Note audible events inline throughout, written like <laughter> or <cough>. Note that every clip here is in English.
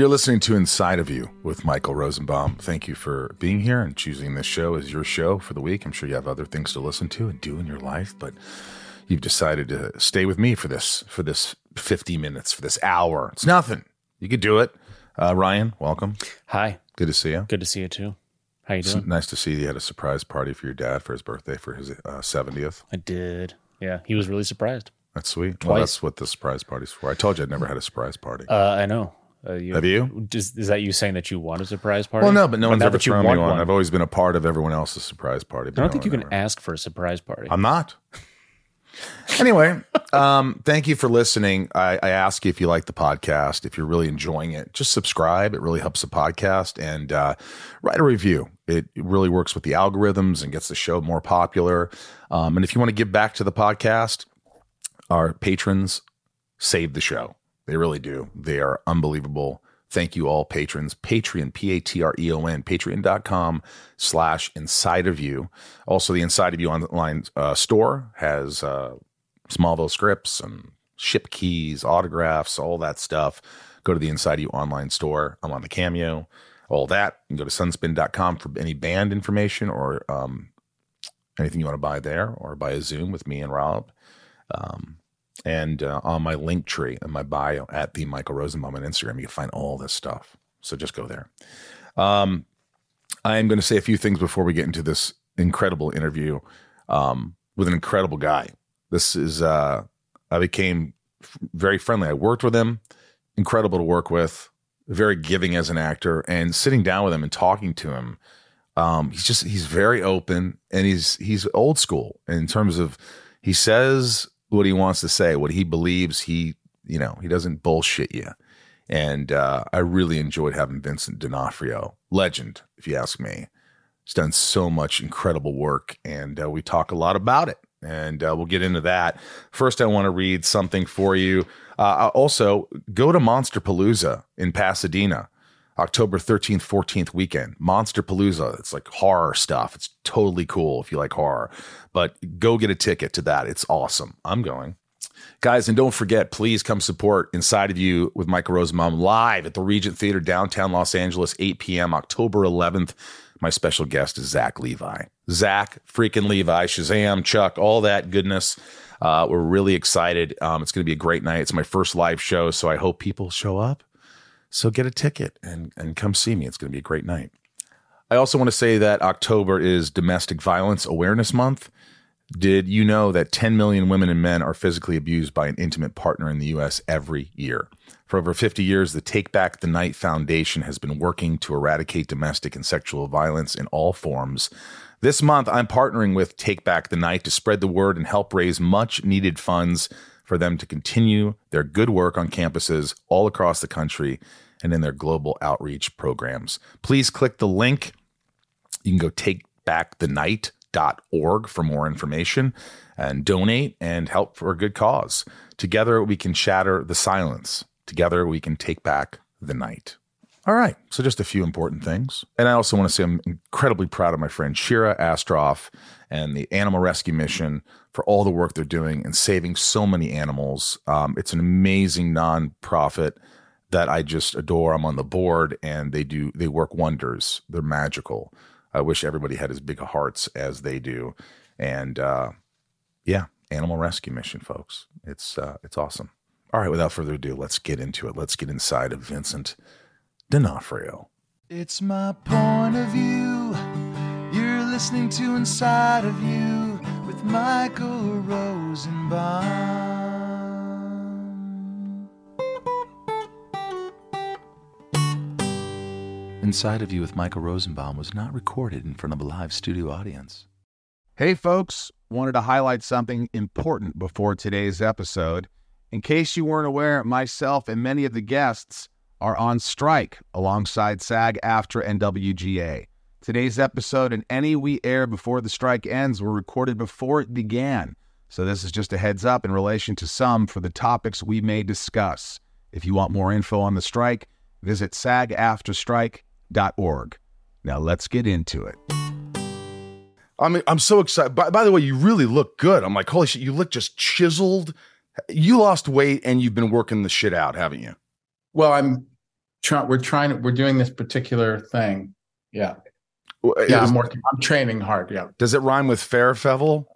You're listening to Inside of You with Michael Rosenbaum. Thank you for being here and choosing this show as your show for the week. I'm sure you have other things to listen to and do in your life, but you've decided to stay with me for this for this 50 minutes, for this hour. It's nothing. You could do it. Uh, Ryan, welcome. Hi. Good to see you. Good to see you too. How you It's doing? nice to see you had a surprise party for your dad for his birthday for his uh, 70th. I did. Yeah, he was really surprised. That's sweet. Well, that's what the surprise party's for. I told you I'd never had a surprise party. Uh, I know. Uh, you, Have you? Is, is that you saying that you want a surprise party? well, no, but no one's ever thrown me want one. I've always been a part of everyone else's surprise party. I don't think you can ask for a surprise party. I'm not. anyway, um, thank you for listening. I, I ask you if you like the podcast, if you're really enjoying it, just subscribe. It really helps the podcast and uh, write a review. It really works with the algorithms and gets the show more popular. Um, and if you want to give back to the podcast, our patrons save the show. They really do. They are unbelievable. Thank you all patrons. Patreon, P-A-T-R-E-O-N, patreon.com slash inside of you. Also, the inside of you online uh, store has uh, Smallville scripts and ship keys, autographs, all that stuff. Go to the inside of you online store. I'm on the cameo, all that. You can go to sunspin.com for any band information or um, anything you want to buy there or buy a Zoom with me and Rob Um, and uh, on my link tree in my bio at the Michael Rosenbaum on Instagram, you can find all this stuff. So just go there. Um, I'm going to say a few things before we get into this incredible interview um, with an incredible guy. This is uh, I became f- very friendly. I worked with him, incredible to work with, very giving as an actor, and sitting down with him and talking to him. Um, he's just he's very open and he's he's old school in terms of he says what he wants to say, what he believes. He you know he doesn't bullshit you. And uh, I really enjoyed having Vincent D'Onofrio, legend, if you ask me. He's done so much incredible work, and uh, we talk a lot about it. And uh, we'll get into that. First, I want to read something for you. Uh, also, go to Monster Palooza in Pasadena, October 13th, 14th weekend. Monster Palooza. It's like horror stuff. It's totally cool if you like horror. But go get a ticket to that. It's awesome. I'm going. Guys, and don't forget, please come support Inside of You with Michael Rosenbaum live at the Regent Theater, downtown Los Angeles, 8 p.m., October 11th. My special guest is Zach Levi. Zach freaking Levi, Shazam, Chuck, all that goodness. Uh, we're really excited. Um, it's going to be a great night. It's my first live show, so I hope people show up. So get a ticket and, and come see me. It's going to be a great night. I also want to say that October is Domestic Violence Awareness Month. Did you know that 10 million women and men are physically abused by an intimate partner in the U.S. every year? For over 50 years, the Take Back the Night Foundation has been working to eradicate domestic and sexual violence in all forms. This month, I'm partnering with Take Back the Night to spread the word and help raise much needed funds for them to continue their good work on campuses all across the country and in their global outreach programs. Please click the link you can go takebackthenight.org for more information and donate and help for a good cause. Together, we can shatter the silence. Together, we can take back the night. All right. So, just a few important things. And I also want to say I'm incredibly proud of my friend Shira Astroff and the Animal Rescue Mission for all the work they're doing and saving so many animals. Um, it's an amazing nonprofit that I just adore. I'm on the board and they do, they work wonders. They're magical. I wish everybody had as big hearts as they do. And uh, yeah, Animal Rescue Mission, folks. It's uh, it's awesome. All right, without further ado, let's get into it. Let's get inside of Vincent D'Onofrio. It's my point of view. You're listening to Inside of You Michael Rosenbaum. Inside of You with Michael Rosenbaum was not recorded in front of a live studio audience. Hey, folks, wanted to highlight something important before today's episode. In case you weren't aware, myself and many of the guests are on strike alongside SAG, AFTRA, and WGA. Today's episode and any we air before the strike ends were recorded before it began. So, this is just a heads up in relation to some for the topics we may discuss. If you want more info on the strike, visit sagaftrastrike.org. Now, let's get into it. I mean, I'm so excited. By, by the way, you really look good. I'm like, holy shit, you look just chiseled. You lost weight and you've been working the shit out, haven't you? Well, I'm try, we're trying we're doing this particular thing. Yeah. Yeah, was- I'm working I'm training hard. Yeah. does it rhyme with fair fevel?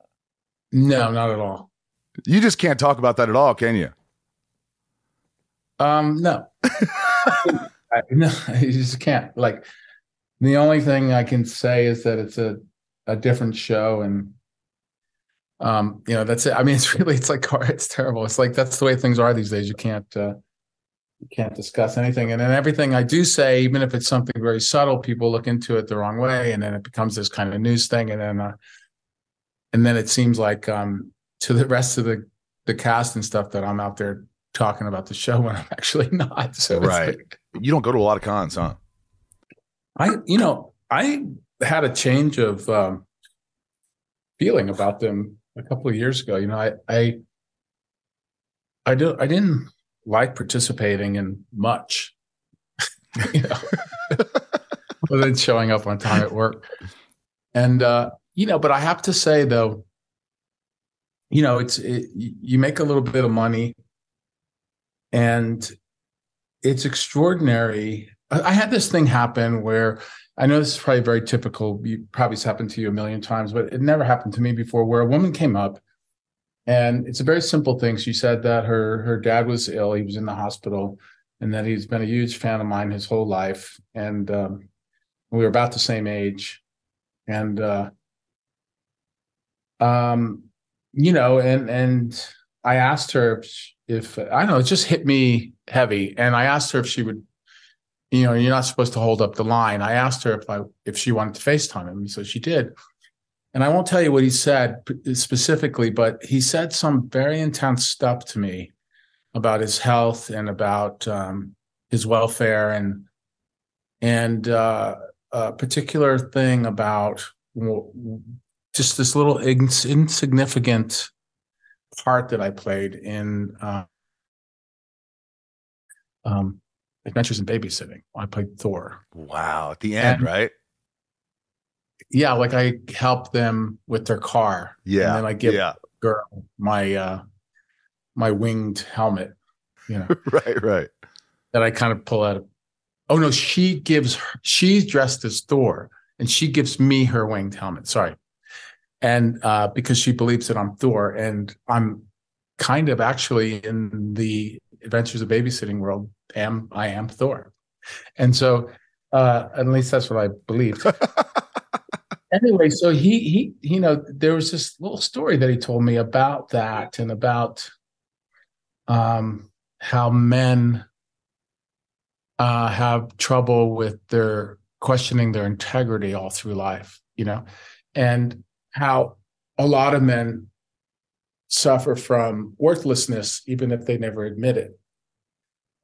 No, not at all. You just can't talk about that at all, can you? Um, no. <laughs> I, no, <laughs> you just can't. Like the only thing I can say is that it's a a different show and um, you know, that's it. I mean, it's <laughs> really it's like it's terrible. It's like that's the way things are these days. You can't uh can't discuss anything. And then everything I do say, even if it's something very subtle, people look into it the wrong way and then it becomes this kind of news thing and then uh and then it seems like um to the rest of the the cast and stuff that I'm out there talking about the show when I'm actually <laughs> not. So Right. like- You don't go to a lot of cons, huh? I you know I had a change of um, feeling about them a couple of years ago. You know, I I I do I didn't like participating in much. <laughs> you know, <laughs> other than showing up on time at work, and uh, you know, but I have to say though, you know, it's it, you make a little bit of money, and it's extraordinary. I, had this thing happen where I know this is probably very typical. You probably it's happened to you a million times, but it never happened to me before. Where a woman came up, and it's a very simple thing. She said that her her dad was ill; he was in the hospital, and that he's been a huge fan of mine his whole life, and um, we were about the same age, and uh, um, you know, and and I asked her if, if I don't know, it just hit me heavy, and I asked her if she would you know, you're not supposed to hold up the line. I asked her if I if she wanted to FaceTime him, so she did. And I won't tell you what he said specifically, but he said some very intense stuff to me about his health and about um, his welfare and and uh, a particular thing about just this little ins- insignificant part that I played in uh, um, Adventures in Babysitting. I played Thor. Wow. At the end, And- right? Yeah, like I help them with their car. Yeah. And then I give yeah. girl my uh my winged helmet, you know, <laughs> right, right. that I kind of pull out of Oh no, she gives her she's dressed as Thor and she gives me her winged helmet. Sorry. And uh because she believes that I'm Thor and I'm kind of actually in the adventures of babysitting world am I am Thor. And so uh at least that's what I believed. <laughs> anyway, so he he you know there was this little story that he told me about that and about um how men uh have trouble with their questioning their integrity all through life, you know, and how a lot of men suffer from worthlessness even if they never admit it.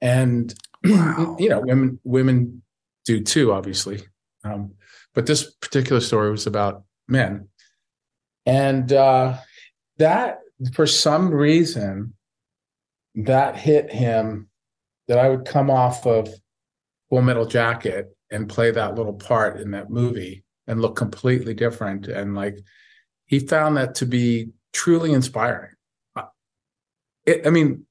And <clears throat> Wow. you know, women women do too, obviously. Um, but this particular story was about men, and uh, that for some reason that hit him that I would come off of Full Metal Jacket and play that little part in that movie and look completely different, and like he found that to be truly inspiring. It, I mean,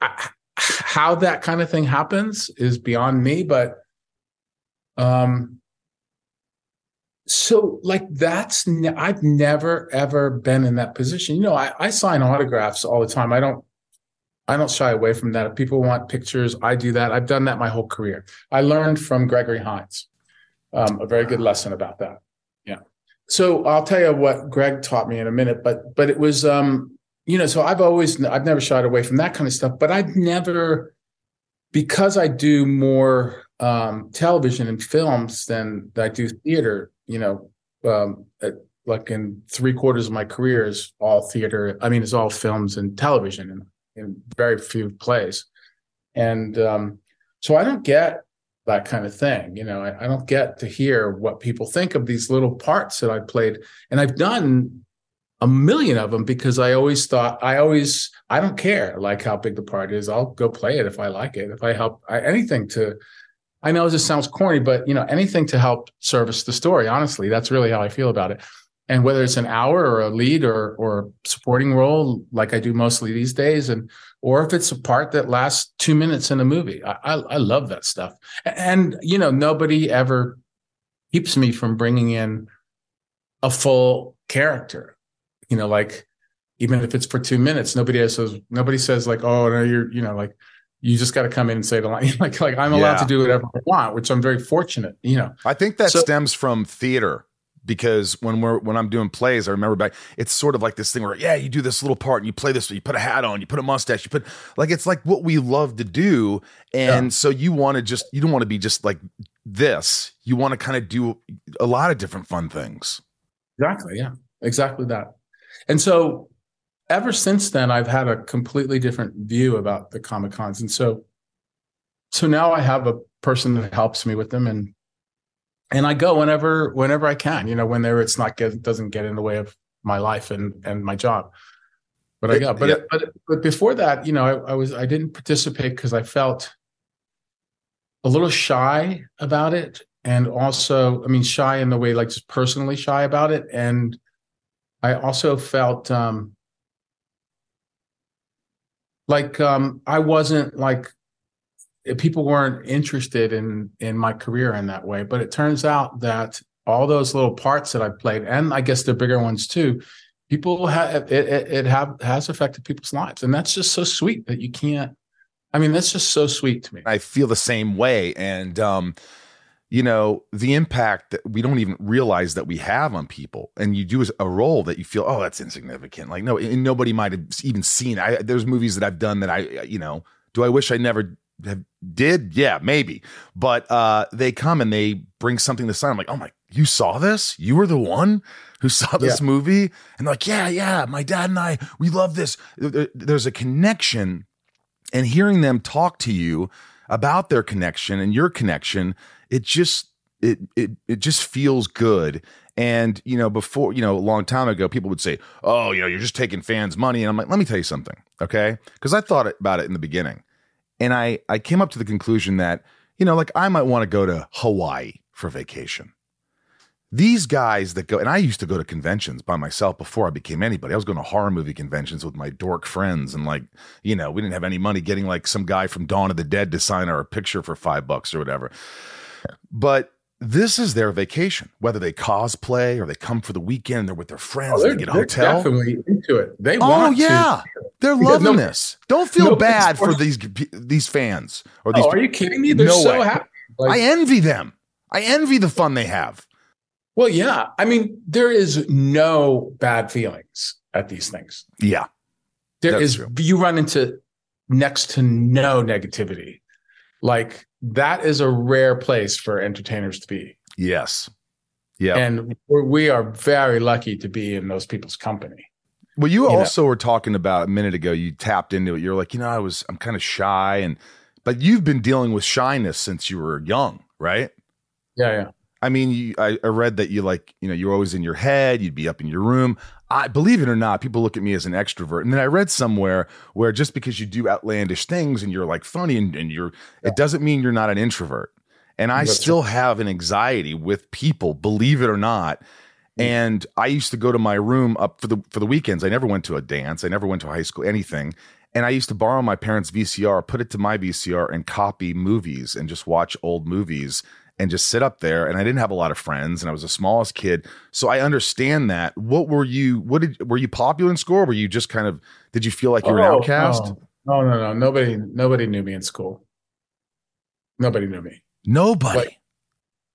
I, how that kind of thing happens is beyond me, but um so like that's ne- i've never ever been in that position. You know I, I sign autographs all the time. I don't i don't shy away from that. If people want pictures i do that. I've done that my whole career. I learned from gregory hines um, a very good lesson about that. Yeah. So i'll tell you what greg taught me in a minute but but it was um you know so i've always i've never shied away from that kind of stuff but i've never because i do more um television and films than i do theater you know um at, like in three quarters of my career is all theater i mean it's all films and television and, and very few plays and um so i don't get that kind of thing you know I, I don't get to hear what people think of these little parts that i played and i've done a million of them because I always thought I always I don't care like how big the part is. I'll go play it if I like it. If I help I, anything to I know this sounds corny, but you know anything to help service the story. Honestly, that's really how I feel about it. and whether it's an hour or a lead or or supporting role like I do mostly these days, and or if it's a part that lasts two minutes in a movie, I I, I love that stuff. And you know, nobody ever keeps me from bringing in a full character. You know, like even if it's for two minutes, nobody says nobody says like, oh no, you're you know like you just got to come in and say the line <laughs> like like I'm allowed Yeah. to do whatever I want, which I'm very fortunate. You know, I think that So- stems from theater because when we're when I'm doing plays, I remember back. It's sort of like this thing where yeah, you do this little part and you play this. You put a hat on, you put a mustache, you put like it's like what we love to do, and Yeah. so you want to just you don't want to be just like this. You want to kind of do a lot of different fun things. Exactly. Yeah. Exactly that. And so ever since then, I've had a completely different view about the Comic Cons. And so so now I have a person that helps me with them and and I go whenever whenever I can, you know, whenever it's not get doesn't get in the way of my life and and my job. But I It- go. But yeah. but but before that, you know, I, I was I didn't participate because I felt a little shy about it and also i mean shy in the way like just personally shy about it and i also felt um like um i wasn't like eh, people weren't interested in in my career in that way but it turns out that all those little parts that i played and i guess the bigger ones too people have it, it, it have has affected people's lives and that's just so sweet that you can't i mean that's just so sweet to me I feel the same way. And, um, you know, the impact that we don't even realize that we have on people. And you do a role that you feel, oh, that's insignificant. Like, no, and nobody might have even seen. I, there's movies that I've done that I, you know, do I wish I never have did? Yeah, maybe. But uh, they come and they bring something to sign. I'm like, oh my, you saw this? You were the one who <laughs> saw this movie? And like, yeah, yeah, my dad and I, we love this. There's a connection and hearing them talk to you about their connection and your connection it just it it it just feels good. And you know before you know a long time ago people would say oh you know you're just taking fans money. And i'm like let me tell you something okay? Because i thought about it in the beginning. And i i came up to the conclusion that you know like i might want to go to hawaii for vacation. These guys that go and i used to go to conventions by myself before i became anybody. I was going to horror movie conventions with my dork friends and like you know we didn't have any money getting like some guy from dawn of the dead to sign our picture for five bucks or whatever but this is their vacation whether they cosplay or they come for the weekend they're with their friends oh, they're, they get a they're hotel definitely into it they oh want to yeah they're Because loving nobody- this don't feel nobody's bad for these these fans or these Oh, are you kidding me? They're No so way. happy. Like, i envy them i envy the fun they have well, yeah. I mean, there is no bad feelings at these things. yeah There is. true. you run into next to no negativity. Like that is a rare place for entertainers to be, yes yeah and we're, we are very lucky to be in those people's company. Well, you you know. also were talking about a minute ago. You tapped into it. You're like, you know, I was, I'm kind of shy, and but you've been dealing with shyness since you were young, right? Yeah, yeah. I mean, you, I, I read that you like, you know, you're always in your head. You'd be up in your room. I believe it or not, people look at me as an extrovert. And then I read somewhere where just because you do outlandish things and you're like funny and, and you're, it doesn't mean you're not an introvert. And I That's still have an anxiety with people, believe it or not. And I used to go to my room up for the for the weekends. I never went to a dance. I never went to high school, anything. And I used to borrow my parents' VCR, put it to my VCR, and copy movies and just watch old movies and just sit up there. And I didn't have a lot of friends, and I was the smallest kid, so I understand that. What were you? What did were you popular in school? Were you just kind of? Did you feel like you were an Oh, outcast? No, no, no, no. Nobody, nobody knew me in school. Nobody knew me. Nobody.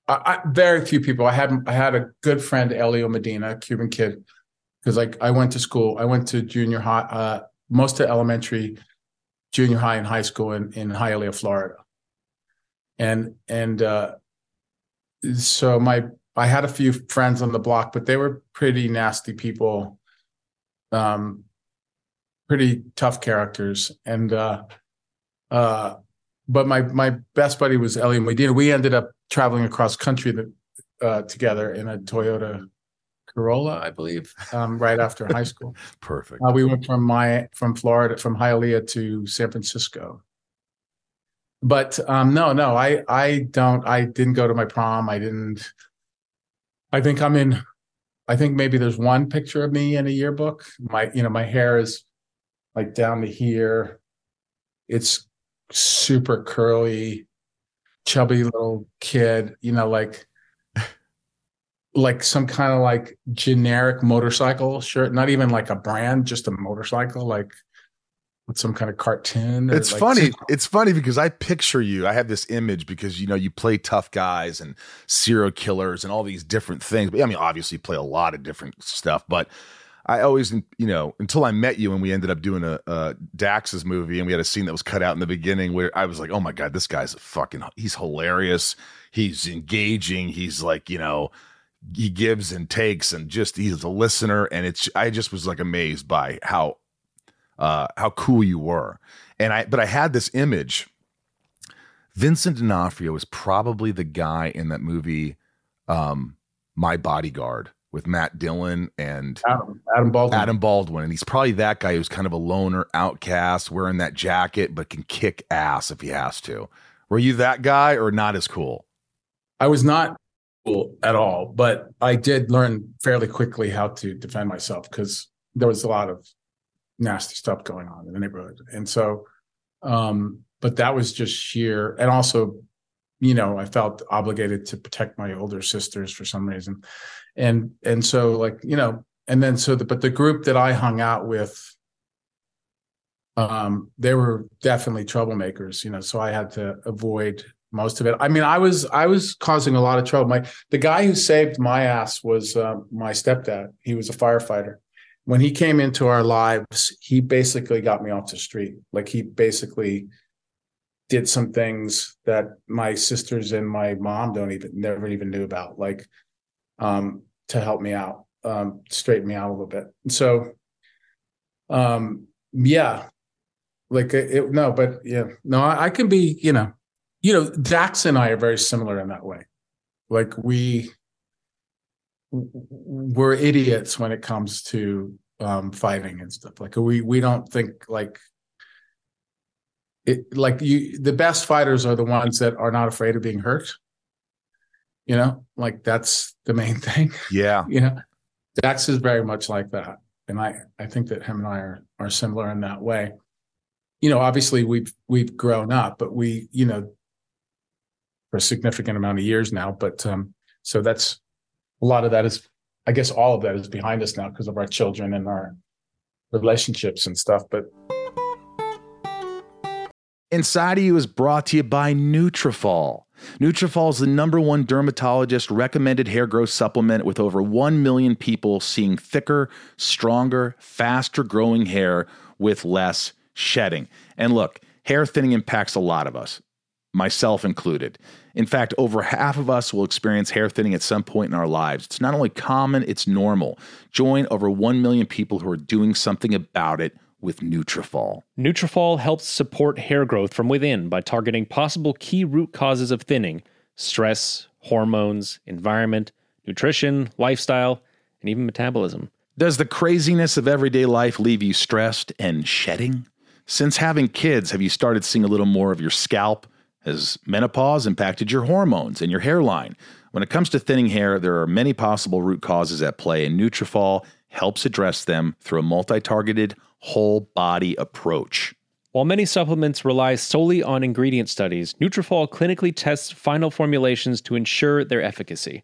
I, I, very few people. I had I had a good friend, Elio Medina, Cuban kid, because like I went to school. I went to junior high, uh, most of elementary, junior high, and high school in in Hialeah, Florida. And and uh, so my I had a few friends on the block, but they were pretty nasty people, um, pretty tough characters, and uh, uh, but my my best buddy was Elio Medina. We ended up traveling across country that, uh, together in a Toyota Corolla, I believe, um, right after high school. <laughs> Perfect. Uh, we went from my from Florida, from Hialeah to San Francisco. But um, no, no, I I don't. I didn't go to my prom. I didn't. I think I'm in I think maybe there's one picture of me in a yearbook. My, you know, my hair is like down to here. It's super curly, chubby little kid, you know, like like some kind of like generic motorcycle shirt, not even like a brand, just a motorcycle, like with some kind of cartoon. It's like, funny. some- It's funny because I picture you. I have this image because you know you play tough guys and serial killers and all these different things. But I mean, obviously, you play a lot of different stuff. But I always, you know, until I met you and we ended up doing a, a Dax's movie and we had a scene that was cut out in the beginning where I was like, oh my god, this guy's a fucking. He's hilarious. He's engaging. He's like, you know. He gives and takes, and just he's a listener, and it's. I just was like amazed by how uh, how cool you were. And I, but I had this image. Vincent D'Onofrio was probably the guy in that movie, um, My Bodyguard, with Matt Dillon and Adam, Adam Baldwin. Adam Baldwin. And he's probably that guy who's kind of a loner, outcast, wearing that jacket, but can kick ass if he has to. Were you that guy or not as cool? I was not cool at all, but I did learn fairly quickly how to defend myself because there was a lot of nasty stuff going on in the neighborhood. And so, um, but that was just sheer, and also, you know, I felt obligated to protect my older sisters for some reason. And, and so like, you know, and then so the, but the group that I hung out with, um, they were definitely troublemakers, you know, so I had to avoid most of it. I mean, I was I was causing a lot of trouble. My the guy who saved my ass was uh, my stepdad. He was a firefighter. When he came into our lives, he basically got me off the street. Like he basically did some things that my sisters and my mom don't even never even knew about, like um, to help me out, um, straighten me out a little bit. So, um, yeah, like it- no, but yeah, no, I, I can be, you know, you know, Dax and I are very similar in that way. Like we we're idiots when it comes to um fighting and stuff. Like we we don't think like it like you the best fighters are the ones that are not afraid of being hurt. You know, like that's the main thing. Yeah. <laughs> you know, Dax is very much like that. And I I think that him and I are are similar in that way. You know, obviously we've we've grown up, but we, you know, for a significant amount of years now. But um, so that's a lot of that is, I guess, all of that is behind us now because of our children and our relationships and stuff. But Inside of You is brought to you by Nutrafol. Nutrafol is the number one dermatologist recommended hair growth supplement with over 1 million people seeing thicker, stronger, faster growing hair with less shedding. And look, hair thinning impacts a lot of us, myself included. In fact, over half of us will experience hair thinning at some point in our lives. It's not only common, it's normal. Join over 1 million people who are doing something about it with Nutrafol. Nutrafol helps support hair growth from within by targeting possible key root causes of thinning: stress, hormones, environment, nutrition, lifestyle, and even metabolism. Does the craziness of everyday life leave you stressed and shedding? Since having kids, have you started seeing a little more of your scalp? Has menopause impacted your hormones and your hairline? When it comes to thinning hair, there are many possible root causes at play, and Nutrafol helps address them through a multi-targeted, whole-body approach. While many supplements rely solely on ingredient studies, Nutrafol clinically tests final formulations to ensure their efficacy.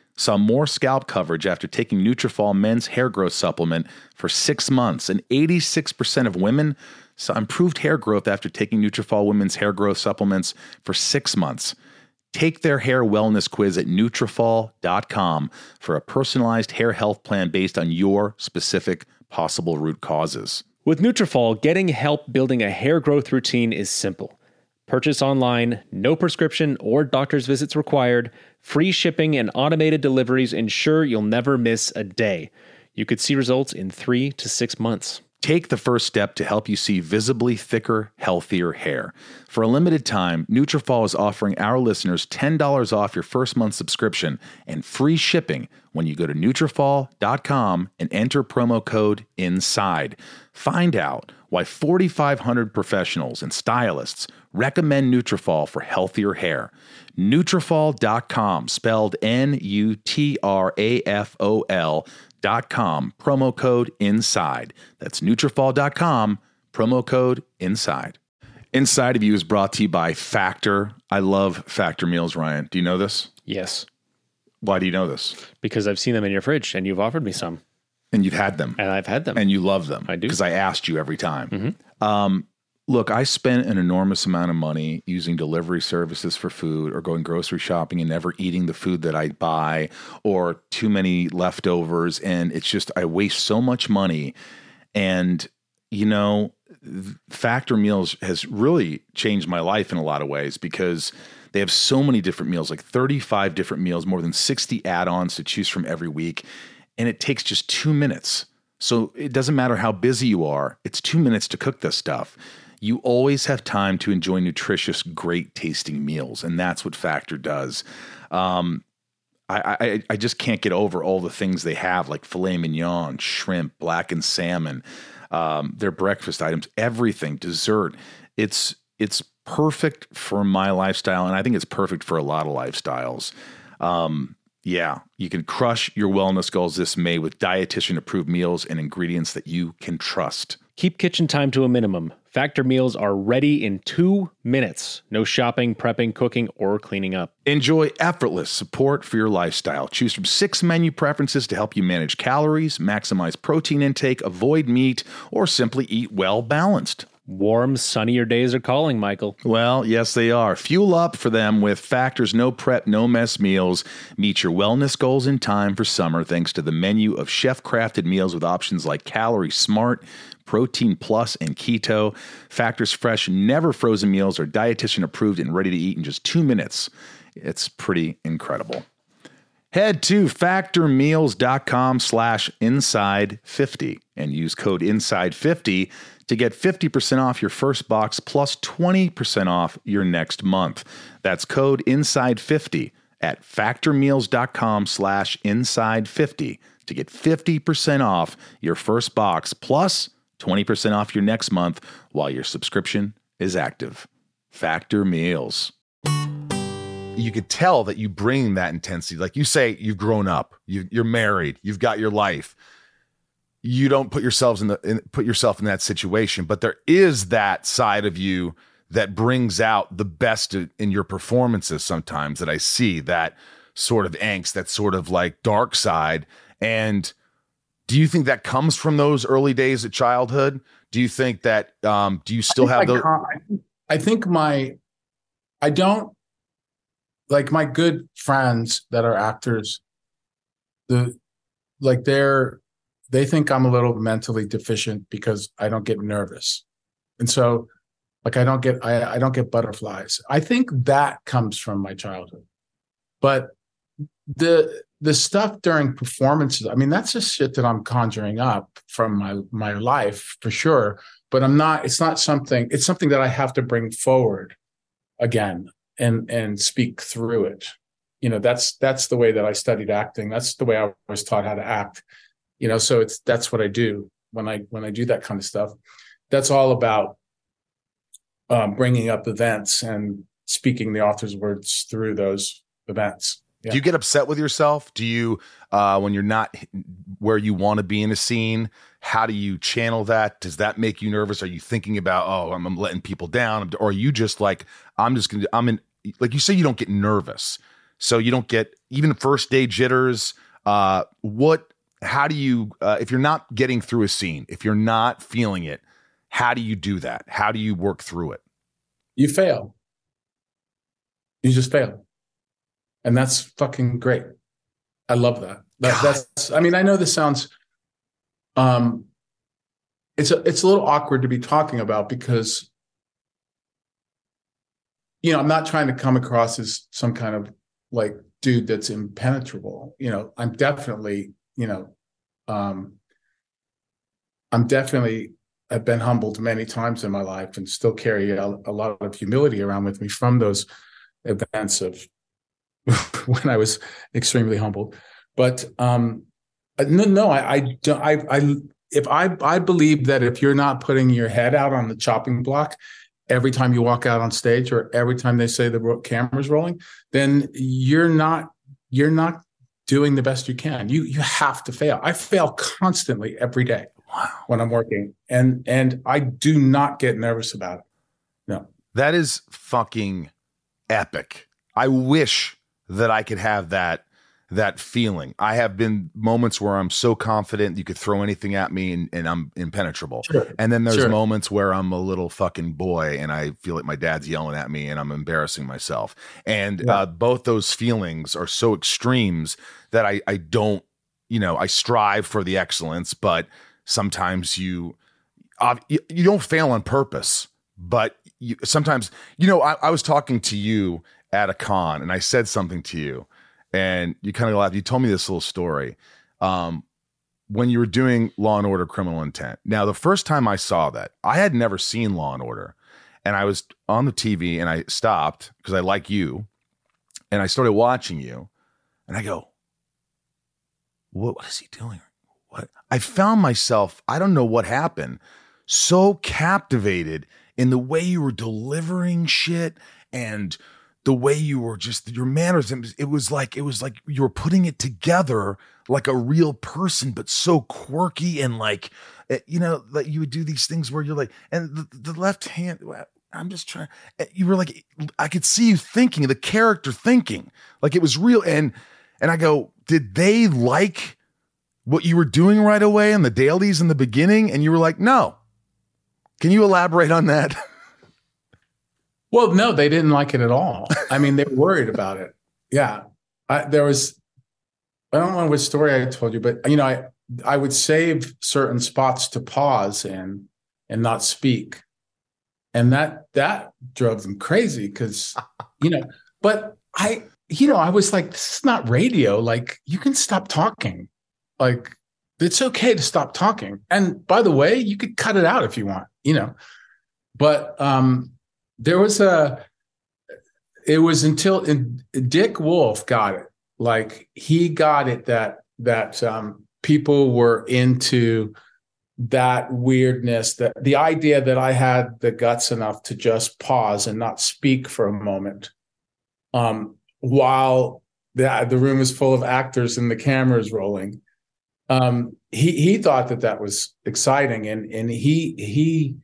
saw more scalp coverage after taking Nutrafol men's hair growth supplement for six months, and 86% of women saw improved hair growth after taking Nutrafol women's hair growth supplements for six months. Take their hair wellness quiz at Nutrafol.com for a personalized hair health plan based on your specific possible root causes. With Nutrafol, getting help building a hair growth routine is simple. Purchase online, no prescription or doctor's visits required, free shipping and automated deliveries ensure you'll never miss a day. You could see results in three to six months. Take the first step to help you see visibly thicker, healthier hair. For a limited time, Nutrafol is offering our listeners $10 off your first month subscription and free shipping when you go to Nutrafol.com and enter promo code INSIDE. Find out why 4,500 professionals and stylists recommend Nutrafol for healthier hair. Nutrafol.com, spelled N-U-T-R-A-F-O-L dot com, promo code INSIDE. That's Nutrafol.com, promo code INSIDE. Inside of You is brought to you by Factor. I love Factor meals, Ryan. Do you know this? Yes, Why do you know this? because I've seen them in your fridge and you've offered me some, And you've had them. and I've had them. and you love them. I do. because I asked you every time. Um, look, I spent an enormous amount of money using delivery services for food, or going grocery shopping and never eating the food that I buy, or too many leftovers, and it's just I waste so much money. And you know, Factor Meals has really changed my life in a lot of ways because they have so many different meals, like 35 different meals, more than 60 add ons to choose from every week. And it takes just two minutes. So it doesn't matter how busy you are, it's two minutes to cook this stuff. You always have time to enjoy nutritious, great tasting meals. And that's what Factor does. Um, I, I, I just can't get over all the things they have, like filet mignon, shrimp, blackened salmon, um, their breakfast items, everything, dessert. It's it's perfect for my lifestyle, and I think it's perfect for a lot of lifestyles. Um, yeah, you can crush your wellness goals this May with dietitian approved meals and ingredients that you can trust. Keep kitchen time to a minimum. Factor meals are ready in two minutes. No shopping, prepping, cooking, or cleaning up. Enjoy effortless support for your lifestyle. Choose from six menu preferences to help you manage calories, maximize protein intake, avoid meat, or simply eat well balanced. Warm, sunnier days are calling, Michael. Well, yes, they are. Fuel up for them with Factor's no prep, no mess meals. Meet your wellness goals in time for summer thanks to the menu of chef crafted meals with options like Calorie Smart, Protein Plus, and Keto. Factor's fresh, never frozen meals are dietitian approved and ready to eat in just two minutes. It's pretty incredible. Head to factormeals.com slash inside50 and use code inside50 to get 50% off your first box plus 20% off your next month. That's code inside50 at factormeals.com slash inside50 to get 50% off your first box plus 20% off your next month while your subscription is active. Factor Meals you could tell that you bring that intensity. Like you say, you've grown up, you, you're married, you've got your life. You don't put yourselves in the in, put yourself in that situation, but there is that side of you that brings out the best in your performances. Sometimes that I see that sort of angst, that sort of like dark side. And do you think that comes from those early days of childhood? Do you think that um, do you still have I those? I think my, I don't like my good friends that are actors. The like they're they think I'm a little mentally deficient because I don't get nervous, and so like I don't get I, I don't get butterflies. I think that comes from my childhood, but the the stuff during performances i mean that's just shit that i'm conjuring up from my my life for sure but i'm not it's not something it's something that i have to bring forward again and and speak through it you know that's that's the way that i studied acting that's the way i was taught how to act you know so it's that's what i do when i when i do that kind of stuff that's all about um, bringing up events and speaking the author's words through those events Do you get upset with yourself? Do you, uh, when you're not where you want to be in a scene, how do you channel that? Does that make you nervous? Are you thinking about, oh, I'm, I'm letting people down? Or are you just like, I'm just to, I'm in, like you say, you don't get nervous. So you don't get even first day jitters. Uh, what, how do you, uh, if you're not getting through a scene, if you're not feeling it, how do you do that? How do you work through it? you fail. You just fail. And that's fucking great. I love that. that that's I mean, I know this sounds um it's a it's a little awkward to be talking about because you know, I'm not trying to come across as some kind of like dude that's impenetrable. You know, I'm definitely, you know, um I'm definitely have been humbled many times in my life and still carry a, a lot of humility around with me from those events of <laughs> when I was extremely humbled. But um, no, no, I, I don't. I, I, if I, I believe that if you're not putting your head out on the chopping block every time you walk out on stage or every time they say the camera's rolling, then you're not, you're not doing the best you can. You, you have to fail. I fail constantly every day when I'm working, and and I do not get nervous about it. No, that is fucking epic. I wish that I could have that that feeling. I have been moments where I'm so confident you could throw anything at me and, and I'm impenetrable. Sure. And then there's sure. moments where I'm a little fucking boy and I feel like my dad's yelling at me and I'm embarrassing myself. And yeah. uh, both those feelings are so extremes that I, I don't, you know, I strive for the excellence, but sometimes you, uh, you, you don't fail on purpose, but you, sometimes, you know, I, I was talking to you at a con and I said something to you and you kind of laughed. You told me this little story um, when you were doing Law and Order Criminal Intent. Now, the first time I saw that, I had never seen Law and Order. And I was on the TV and I stopped because I like you and I started watching you and I go, what, what is he doing? What? I found myself, I don't know what happened, so captivated in the way you were delivering shit and the way you were just your manners it was like it was like you were putting it together like a real person but so quirky and like eh, you know like you would do these things where you're like and the, the left hand i'm just trying eh, you were like i could see you thinking the character thinking like it was real and and i go did they like what you were doing right away in the dailies in the beginning? And you were like no. Can you elaborate on that <laughs> Well, no, they didn't like it at all. I mean, they were worried about it. Yeah, I, there was. I don't know which story I told you, but you know, I I would save certain spots to pause in and not speak, and that that drove them crazy because you know. But I, you know, I was like, this is not radio. Like, you can stop talking. Like, it's okay to stop talking. And by the way, you could cut it out if you want. You know, but um there was a it was until Dick Wolf got it. Like he got it that that um, people were into that weirdness, that the idea that I had the guts enough to just pause and not speak for a moment, um, while the the room is full of actors and the camera is rolling. Um, he he thought that that was exciting, and and he he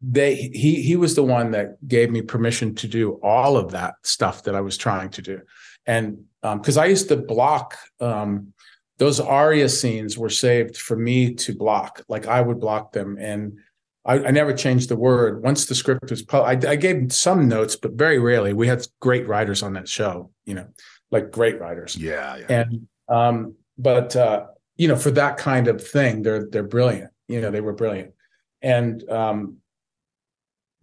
they he he was the one that gave me permission to do all of that stuff that I was trying to do, and um, because um, I used to block um, those aria scenes were saved for me to block, like I would block them, and I, I never changed the word. Once the script was, pu- I, I gave some notes, but very rarely. We had great writers on that show, you know, like great writers. Yeah, yeah. and um, but uh, you know, for that kind of thing, they're they're brilliant. You know, they were brilliant, and um,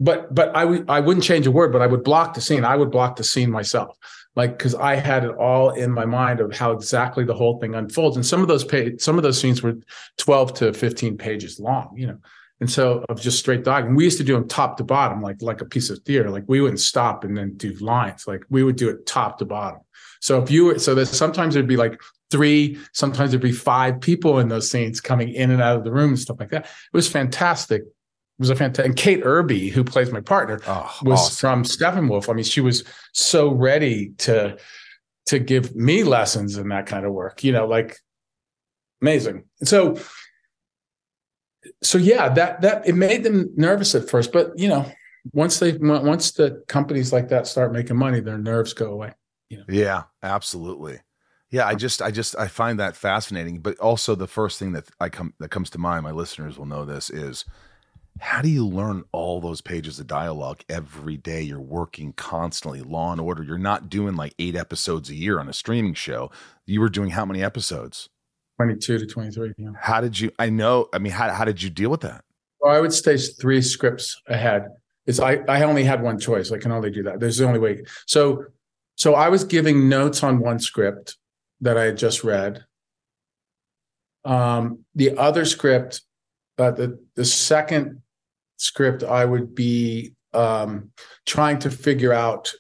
but but I would I wouldn't change a word, but I would block the scene. I would block the scene myself, like because I had it all in my mind of how exactly the whole thing unfolds. And some of those page, some of those scenes were twelve to fifteen pages long, you know. And so of just straight dialogue. And we used to do them top to bottom, like like a piece of theater. Like we wouldn't stop and then do lines. Like we would do it top to bottom. So if you were, so that sometimes it'd be like three, sometimes there'd be five people in those scenes coming in and out of the room and stuff like that. It was fantastic was a fantastic. And Kate Erbe, who plays my partner, oh, was awesome. from Steppenwolf. I mean, she was so ready to to give me lessons in that kind of work. You know, like amazing. so, so yeah, that that it made them nervous at first, but you know, once they once the companies like that start making money, their nerves go away. You know? Yeah, absolutely. Yeah, I just, I just, I find that fascinating. But also, the first thing that I come that comes to mind, my listeners will know this is how do you learn all those pages of dialogue every day? You're working constantly, Law and Order. You're not doing like eight episodes a year on a streaming show. You were doing how many episodes? 22 to 23. Yeah. How did you, I know, I mean, how, how did you deal with that? Well, I would stay three scripts ahead. It's I, I only had one choice. I can only do that. There's the only way. So, so I was giving notes on one script that I had just read. Um, the other script uh, the the second script, I would be um, trying to figure out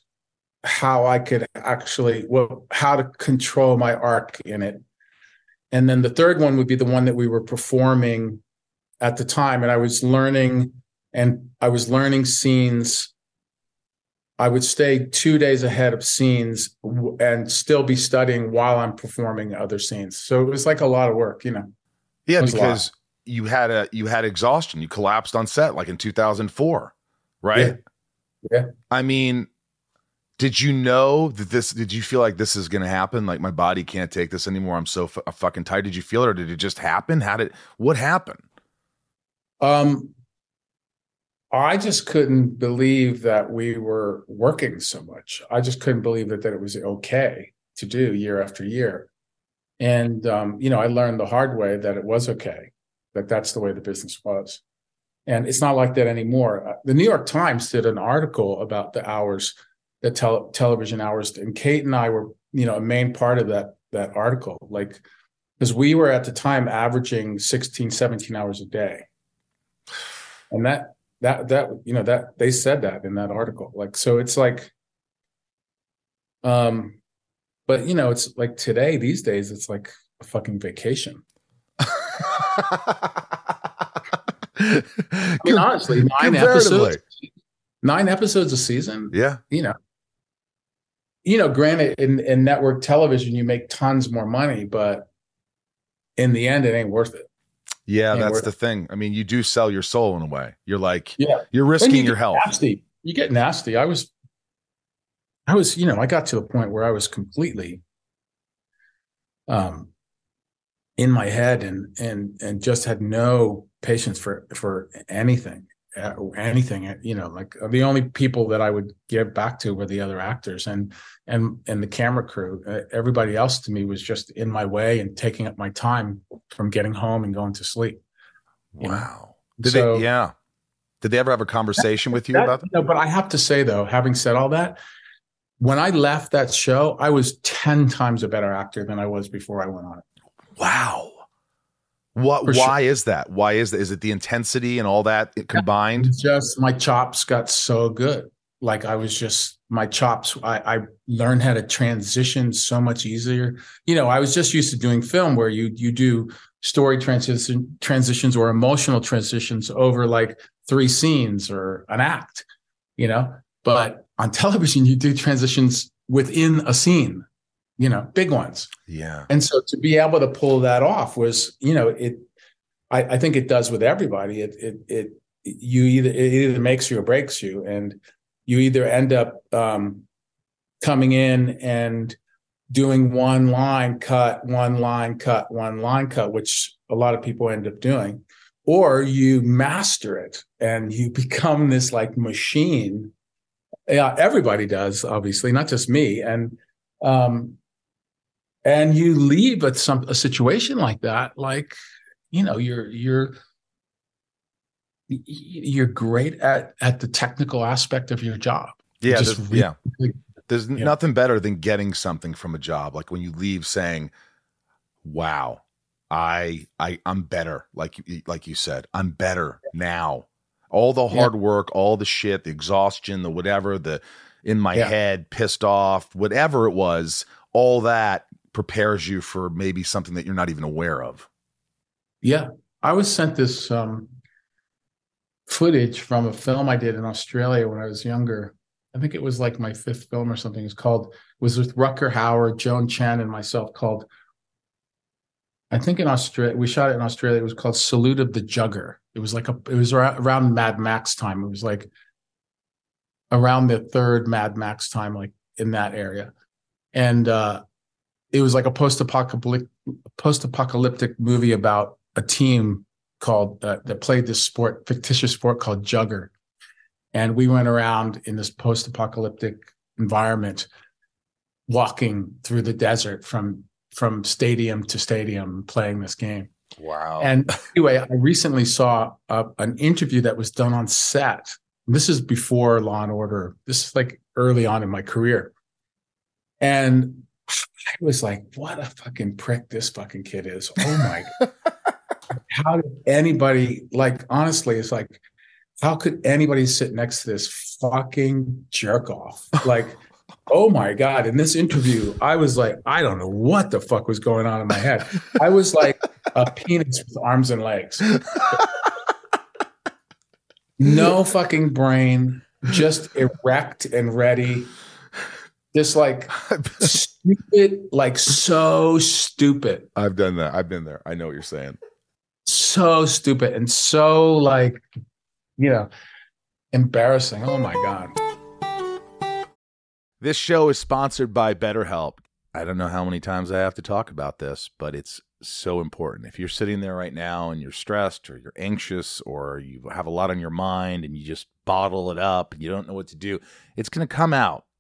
how I could actually well how to control my arc in it. And then the third one would be the one that we were performing at the time, and I was learning and I was learning scenes. I would stay two days ahead of scenes and still be studying while I'm performing other scenes. So it was like a lot of work, you know. Yeah, because you had a you had exhaustion. You collapsed on set like in 2004, right? Yeah. yeah. I mean, did you know that this? Did you feel like this is going to happen? Like my body can't take this anymore. I'm so f- fucking tired. Did you feel it, or did it just happen? How did what happened? Um, I just couldn't believe that we were working so much. I just couldn't believe that that it was okay to do year after year. And um, you know, I learned the hard way that it was okay, that that's the way the business was. And it's not like that anymore. Uh, the New York Times did an article about the hours, the tel- television hours, and Kate and I were, you know, a main part of that that article. Like, because we were at the time averaging 16, 17 hours a day. And that that that you know that they said that in that article like so it's like um but you know it's like today these days it's like a fucking vacation I mean, honestly nine episodes nine episodes a season yeah you know you know granted in, in network television you make tons more money but in the end it ain't worth it yeah, that's the thing. I mean, you do sell your soul in a way. You're like, yeah, you're risking you your health. Nasty. You get nasty. I was, I was, you know, I got to a point where I was completely, um, in my head and and and just had no patience for for anything uh, anything uh, you know like the only people that i would give back to were the other actors and and and the camera crew. Uh, everybody else to me was just in my way and taking up my time from getting home and going to sleep wow. Did so, they yeah. Did they ever have a conversation that, with you that, about that no but i have to say though having said all that when i left that show i was 10 times a better actor than i was before i went on it Wow. What? For why sure. is that? Why is that? Is it the intensity and all that combined? Just my chops got so good. Like I was just my chops. I, I learned how to transition so much easier. You know, I was just used to doing film where you you do story transition transitions or emotional transitions over like three scenes or an act. You know, but on television you do transitions within a scene you know, big ones. Yeah. And so to be able to pull that off was, you know, it, I, I think it does with everybody. It, it, it, you either, it either makes you or breaks you. And you either end up um, coming in and doing one line cut, one line cut, one line cut, which a lot of people end up doing, or you master it and you <laughs> become this like machine. Yeah, everybody does, obviously, not just me. And um, and you leave at some a situation like that like you know you're you're you're great at at the technical aspect of your job yeah just there's, really, yeah there's yeah. nothing better than getting something from a job like when you leave saying wow i i i'm better like you like you said i'm better now all the hard yeah. work all the shit the exhaustion the whatever the in my yeah. head pissed off whatever it was all that prepares you for maybe something that you're not even aware of. Yeah. I was sent this um, footage from a film I did in Australia when I was younger. I think it was like my fifth film or something. It's called, was with Rutger Hauer, Joan Chen, and myself called, I think in Australia, we shot it in Australia. It was called Salute of the Jugger. It was like a, it was around Mad Max time. It was like around the third Mad Max time, like in that area. And uh, it was like a post-apocalyptic post-apocalyptic movie about a team called uh, that played this sport fictitious sport called jugger. And we went around in this post-apocalyptic environment walking through the desert from from stadium to stadium playing this game. Wow. And anyway i recently saw a, an interview that was done on set. This is before law and order. This is like early on in my career. And I was like, what a fucking prick this fucking kid is. Oh my. <laughs> how did anybody like honestly it's like how could anybody sit next to this fucking jerk off? Like oh my god. In this interview i was like i don't know what the fuck was going on in my head. I was like a penis with arms and legs. No fucking brain just erect and ready. Just like <laughs> stupid like so stupid I've done that. I've been there. I know what you're saying. so stupid and so like you know embarrassing oh my god This show is sponsored by BetterHelp. I don't know how many times I have to talk about this, but it's so important. If you're sitting there right now and you're stressed or you're anxious or you have a lot on your mind and you just bottle it up and you don't know what to do, it's going to come out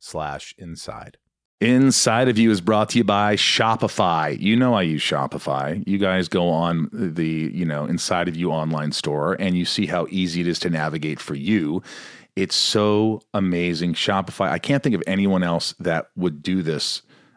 slash inside. Inside of You is brought to you by Shopify. You know I use Shopify. You guys go on the, you know, Inside of You online store and you see how easy it is to navigate for you. It's so amazing. Shopify, I can't think of anyone else that would do this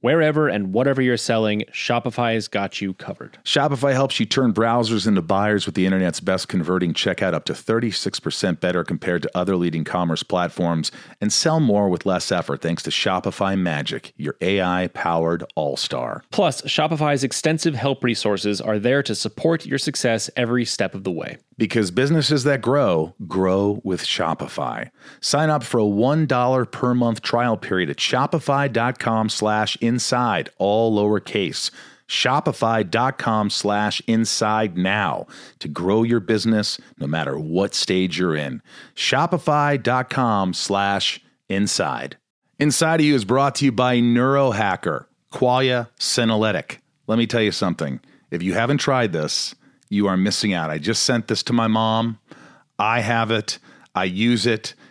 Wherever and whatever you're selling, Shopify's got you covered. Shopify helps you turn browsers into buyers with the internet's best converting checkout up to 36% better compared to other leading commerce platforms and sell more with less effort thanks to Shopify Magic, your AI powered all star. Plus, Shopify's extensive help resources are there to support your success every step of the way. Because businesses that grow, grow with Shopify. Sign up for a $1 per month trial period at shopify.com slash inside, all lowercase. Shopify.com slash inside now to grow your business no matter what stage you're in. Shopify.com slash inside. Inside of You is brought to you by Neurohacker, Qualia Senolytic. Let me tell you something. If you haven't tried this, you are missing out. I just sent this to my mom. I have it. I use it.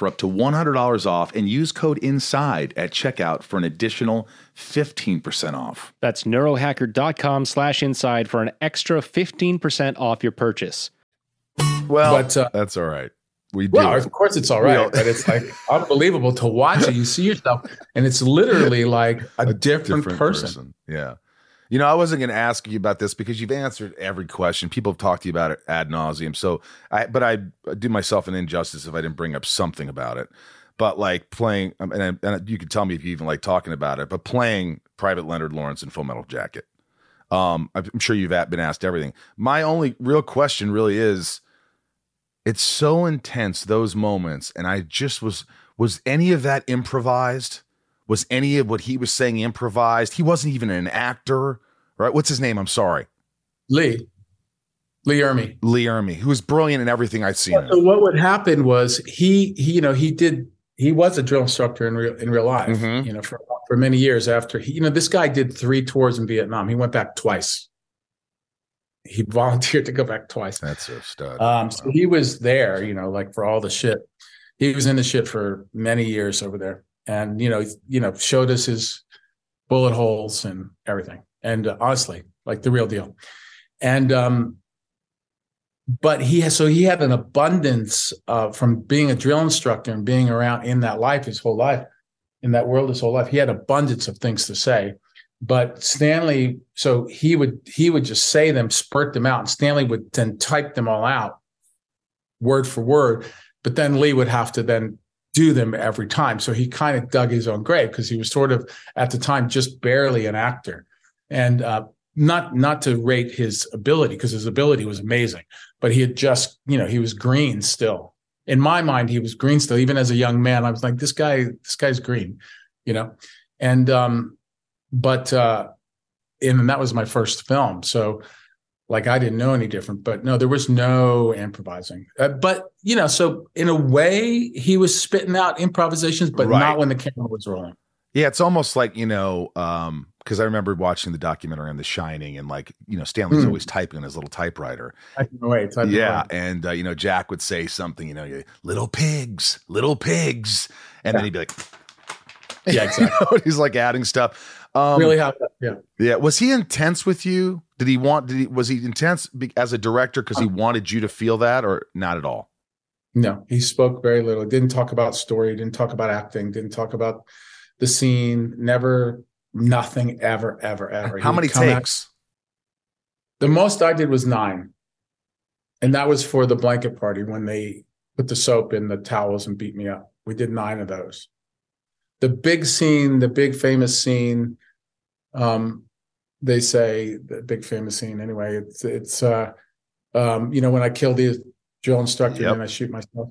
for up to $100 off and use code INSIDE at checkout for an additional 15% off. That's neurohacker.com slash inside for an extra 15% off your purchase. Well, But, uh, that's all right. We do. Well, of course it's all right, but it's like <laughs> unbelievable to watch it. You see yourself, and it's literally like a, different, person. Yeah. You know, I wasn't going to ask you about this because you've answered every question. People have talked to you about it ad nauseum. So, I but I do myself an injustice if I didn't bring up something about it. But like playing, um, and, and you can tell me if you even like talking about it. But playing Private Leonard Lawrence in Full Metal Jacket. Um, I'm sure you've been asked everything. My only real question really is, it's so intense those moments, and I just was was any of that improvised? Was any of what he was saying improvised? He wasn't even an actor, right? What's his name? I'm sorry, Lee, Lee Ermey. Lee Ermey, who was brilliant in everything I'd seen. So what would happen was he, he, you know, he did. He was a drill instructor in real in real life. Mhm. You know, for for many years after he, you know, this guy did three tours in Vietnam. He went back twice. He <laughs> volunteered to go back twice. That's a stud. Um, so he was there, you know, like for all the shit. He was in the shit for many years over there, and you know, you know, showed us his bullet holes and everything. And uh, honestly, like the real deal. And um, but he has so he had an abundance uh, from being a drill instructor and being around in that life his whole life, in that world his whole life. He had abundance of things to say. But Stanley, so he would he would just say them, spurt them out, and Stanley would then type them all out, word for word. But then Lee would have to then do them every time. So he kind of dug his own grave because he was sort of at the time just barely an actor, and uh, not not to rate his ability because his ability was amazing, but he had just you know he was green still. In my mind, he was green still. Even as a young man, I was like, this guy, this guy's green, you know, and um, but uh, and that was my first film, so like I didn't know any different. But no, there was no improvising. Uh, but you know, so in a way, he was spitting out improvisations, but Right. not when the camera was rolling. Yeah, it's almost like you know, um, because I remember watching the documentary on The Shining, and like you know, Stanley's Hmm. always typing on his little typewriter. Typing away, typing yeah, away. and uh, you know, Jack would say something, you know, little pigs, little pigs, and then he'd be like, Yeah, <laughs> exactly. he's like adding stuff. Um, really have that. Yeah. Yeah. Was he intense with you? Did he want? Did he? Was he intense be- as a director because he wanted you to feel that, or not at all? No, he spoke very little. Didn't talk about story. Didn't talk about acting. Didn't talk about the scene. Never, nothing, ever, ever, ever. How many would come out- takes? The most I did was nine, and that was for the blanket party when they put the soap in the towels and beat me up. We did nine of those. The big scene, the big famous scene. Um, they say the big famous scene. Anyway, it's it's uh, um, you know, when I kill the drill instructor Yep. and I shoot myself.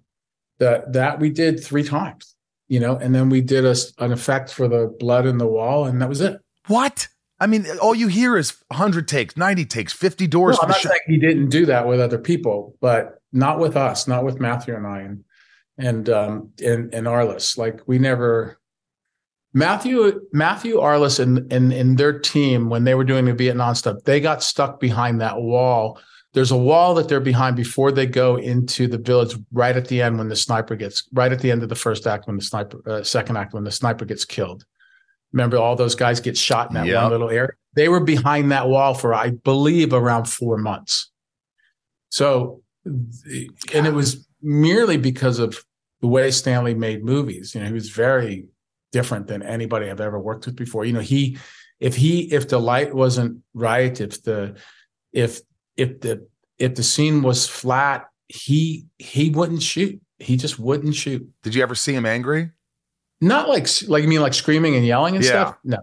That that we did three times. You know, and then we did a, an effect for the blood in the wall, and that was it. What? I mean, all you hear is 100 takes, 90 takes, 50 doors. No, I'm not shot. saying he didn't do that with other people, but not with us, not with Matthew and I, and and um, and, and Arliss. Like we never. Matthew, Matthew, Arliss, and, and and their team when they were doing the Vietnam stuff, they got stuck behind that wall. There's a wall that they're behind before they go into the village. Right at the end, when the sniper gets right at the end of the first act, when the sniper, uh, second act, when the sniper gets killed. Remember, all those guys get shot in that Yep. one little area. They were behind that wall for, I believe, around four months. So, and it was merely because of the way Stanley made movies. You know, he was very different than anybody I've ever worked with before. You know, he, if he, if the light wasn't right, if the, if, if the, if the scene was flat, he, he wouldn't shoot. He just wouldn't shoot. Did you ever see him angry? Not like, like you mean like screaming and yelling and Yeah. stuff? No.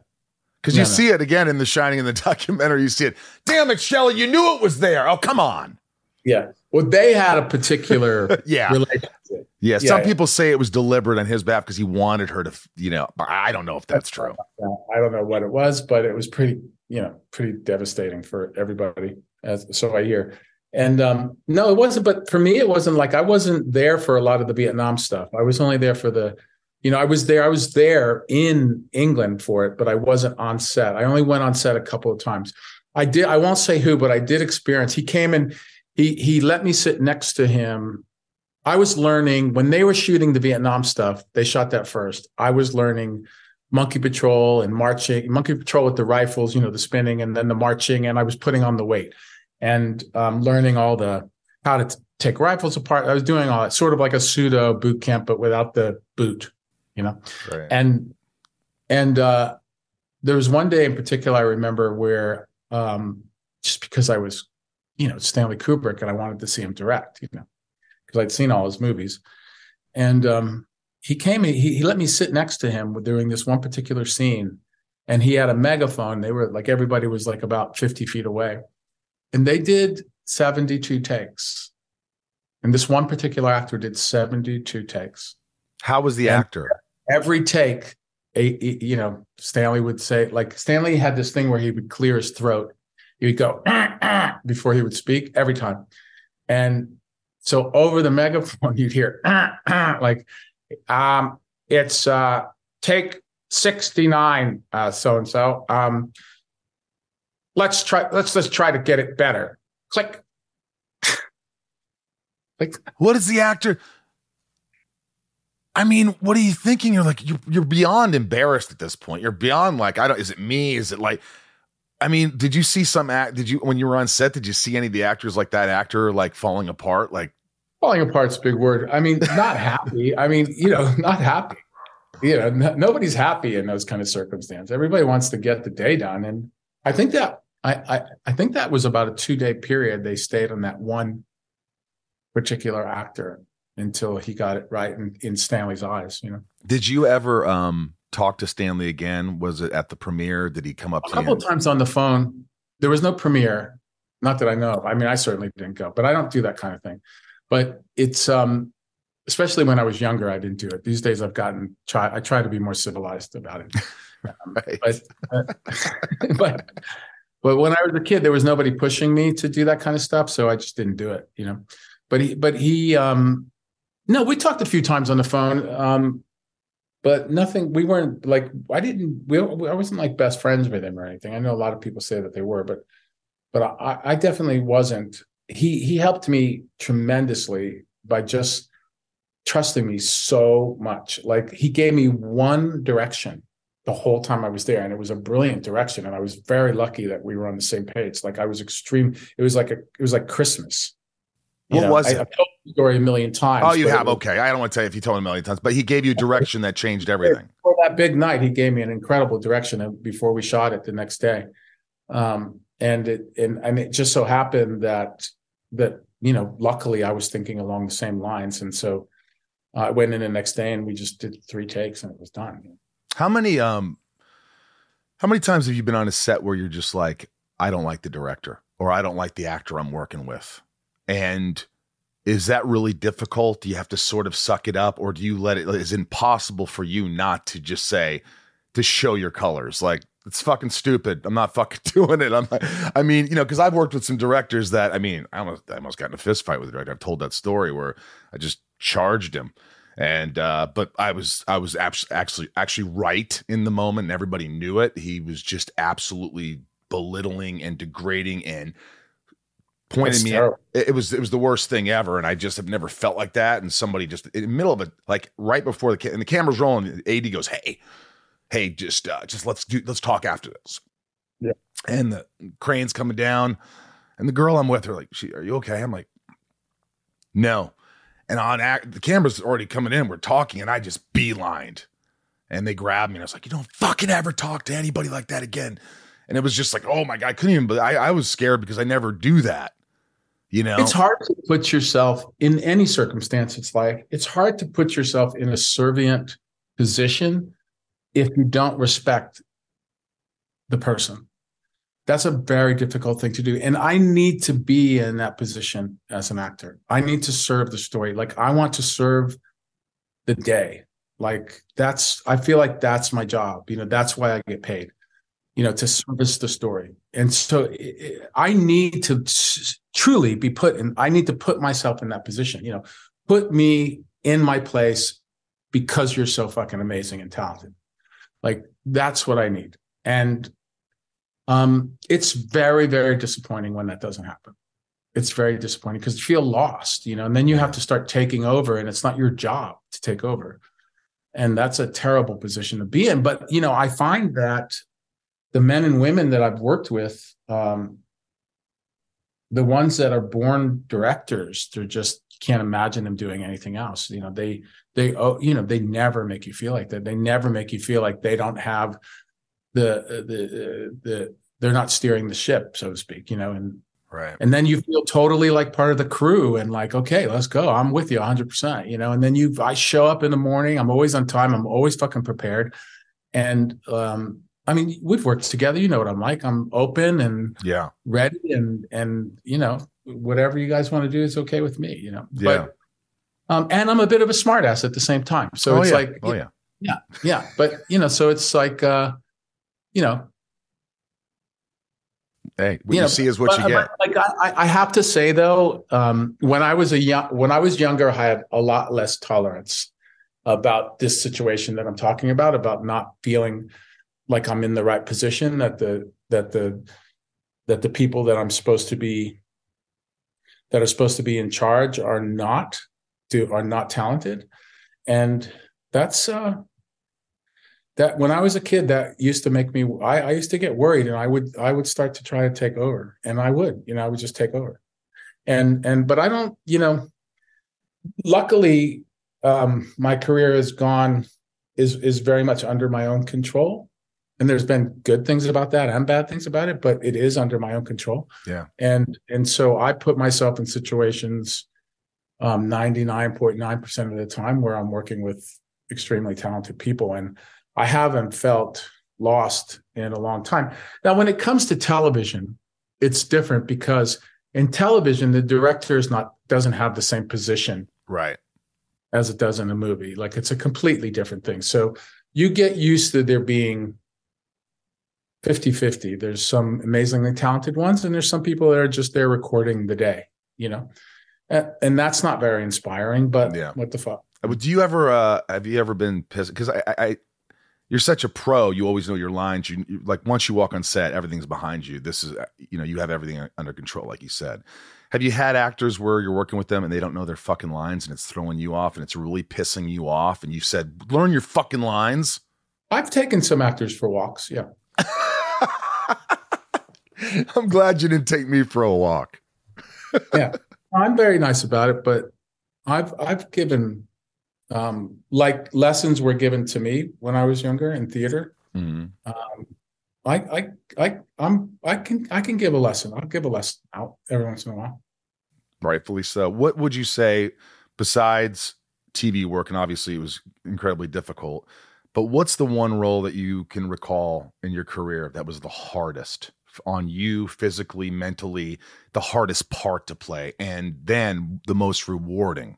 Because No, you no. see it again in The Shining in the <laughs> documentary. You see it. Damn it, Shelley, you knew it was there. Oh, come on. Yeah. Well, they had a particular <laughs> Yeah. relationship. Yeah. Some Yeah. people say it was deliberate on his behalf because he wanted her to, you know, but I don't know if that's true. Uh, I don't know what it was, but it was pretty, you know, pretty devastating for everybody. As so I hear. And um, no, it wasn't. But for me, it wasn't like I wasn't there for a lot of the Vietnam stuff. I was only there for the, you know, I was there. I was there in England for it, but I wasn't on set. I only went on set a couple of times. I did. I won't say who, but I did experience. He came in. He he let me sit next to him. I was learning when they were shooting the Vietnam stuff. They shot that first. I was learning monkey patrol and marching monkey patrol with the rifles you know the spinning and then the marching and i was putting on the weight and um, learning all the how to t- take rifles apart i was doing all that sort of like a pseudo boot camp but without the boot you know Right. and and uh there was one day in particular i remember where um just because i was you know stanley kubrick and i wanted to see him direct you know because i'd seen all his movies. And um he came he, he let me sit next to him during this one particular scene and he had a megaphone. They were like everybody was like about 50 feet away. And they did 72 takes. And this one particular actor did 72 takes. How was the And- actor? every take a, a- you know stanley would say like stanley had this thing where he would clear his throat he would go <clears throat> before he would speak every time and so over the megaphone <laughs> you'd hear <clears throat> like um it's uh take 69 uh so and so um let's try let's just try to get it better click <laughs> like What is the actor? I mean, what are you thinking? You're like you're you're beyond embarrassed at this point. You're beyond like I don't. Is it me? Is it like? I mean, did you see some act? Did you when you were on set? Did you see any of the actors like that actor like falling apart? Like falling apart's a big word. I mean, not <laughs> happy. I mean, you know, <laughs> not happy. You know, no, nobody's happy in those kind of circumstances. Everybody wants to get the day done, and I think that I I, I think that was about a two day period they stayed on that one particular actor until he got it right in, in Stanley's eyes. You know, Did you ever um talk to Stanley again? Was it at the premiere? Did he come up a to couple of times on the phone. There was no premiere, not that I know of. I mean, I certainly didn't go, but I don't do that kind of thing. But it's um, especially when I was younger, I didn't do it. These days, I've gotten try. I try to be more civilized about it. <laughs> Right. But uh, <laughs> but but when I was a kid, there was nobody pushing me to do that kind of stuff, so I just didn't do it. You know. But he but he um, no, we talked a few times on the phone. Um, but nothing. We weren't like I didn't. We, I wasn't like best friends with him or anything. I know a lot of people say that they were, but but I, I definitely wasn't. He he helped me tremendously by just trusting me so much. Like he gave me one direction the whole time I was there, and it was a brilliant direction. And I was very lucky that we were on the same page. Like I was extreme. It was like a. It was like Christmas. What was I, it? I've told the story a million times. Oh, you have. was- Okay, I don't want to tell you if you told him a million times, but he gave you direction that changed everything. for that big night, he gave me an incredible direction before we shot it the next day. Um, and it and, and it just so happened that that you know, luckily I was thinking along the same lines, and so I went in the next day and we just did three takes and it was done. How many um how many times have you been on a set where you're just like, I don't like the director or I don't like the actor I'm working with? And is that really difficult? Do you have to sort of suck it up or do you let it is it impossible for you not to just say to show your colors? Like It's fucking stupid. I'm not fucking <laughs> doing it. I'm. Like, I mean, you know, because I've worked with some directors that I mean, I almost, I almost got in a fist fight with a director. I've told that story where I just charged him, and uh, but I was I was actually actually right in the moment, and everybody knew it. He was just absolutely belittling and degrading and pointed That's me at, it was it was the worst thing ever and i just have never felt like that and somebody just in the middle of it like right before the and the camera's rolling ad goes hey hey just uh just let's do let's talk after this. Yeah. And the crane's coming down and the girl i'm with her like she are you okay? I'm like no. And on act the camera's already coming in we're talking and i just beelined. And they grabbed me and i was like you don't fucking ever talk to anybody like that again. And it was just like oh my god i couldn't even but I, I was scared because i never do that you know, it's hard to put yourself in any circumstance. It's like it's hard to put yourself in a servient position if you don't respect the person. That's a very difficult thing to do. And I need to be in that position as an actor. I need to serve the story. Like I want to serve the day. Like that's, I feel like that's my job. You know, that's why I get paid you know, to service the story. And so I need to truly be put in, I need to put myself in that position, you know, put me in my place because you're so fucking amazing and talented. Like that's what I need. And um, it's very, very disappointing when that doesn't happen. It's very disappointing because you feel lost, you know, and then you have to start taking over and it's not your job to take over. And that's a terrible position to be in. But, you know, I find that the men and women that I've worked with, um, the ones that are born directors, they're just can't imagine them doing anything else. You know, they they oh, you know they never make you feel like that. They never make you feel like they don't have the the the they're not steering the ship, so to speak. You know, and right, and then you feel totally like part of the crew and like, okay, let's go. I'm with you 100. percent You know, and then you I show up in the morning. I'm always on time. I'm always fucking prepared, and um, I mean, we've worked together. You know what I'm like. I'm open and yeah, ready and and you know whatever you guys want to do is okay with me. You know, yeah. But, um, and I'm a bit of a smartass at the same time. So oh, it's yeah. like, oh yeah, yeah, yeah. But you know, so it's like, uh, you know, Hey, what you, you see is what but, you get. Like I, I have to say though, um, when I was a young, when I was younger, I had a lot less tolerance about this situation that I'm talking about, about not feeling like I'm in the right position that the that the that the people that I'm supposed to be that are supposed to be in charge are not do are not talented. And that's uh that when I was a kid that used to make me I, I used to get worried and I would I would start to try to take over. And I would you know I would just take over. And and but I don't you know luckily um my career has gone is is very much under my own control and there's been good things about that and bad things about it but it is under my own control. Yeah. And and so i put myself in situations um 99.9% of the time where i'm working with extremely talented people and i haven't felt lost in a long time. Now when it comes to television it's different because in television the director is not doesn't have the same position right. as it does in a movie. Like it's a completely different thing. So you get used to there being 50 50. There's some amazingly talented ones, and there's some people that are just there recording the day, you know? And that's not very inspiring, but yeah. what the fuck? Uh, do you ever, uh, have you ever been pissed? Because I, I, you're such a pro. You always know your lines. You, you, like once you walk on set, everything's behind you. This is, uh, you know, you have everything under control, like you said. Have you had actors where you're working with them and they don't know their fucking lines and it's throwing you off and it's really pissing you off? And you said, learn your fucking lines. I've taken some actors for walks. Yeah. <laughs> I'm glad you didn't take me for a walk. <laughs> yeah, I'm very nice about it, but I've I've given um, like lessons were given to me when I was younger in theater. Mm-hmm. Um, I I I I'm I can I can give a lesson. I'll give a lesson out every once in a while. Rightfully so. What would you say besides TV work? And obviously, it was incredibly difficult. But what's the one role that you can recall in your career that was the hardest on you physically, mentally, the hardest part to play, and then the most rewarding?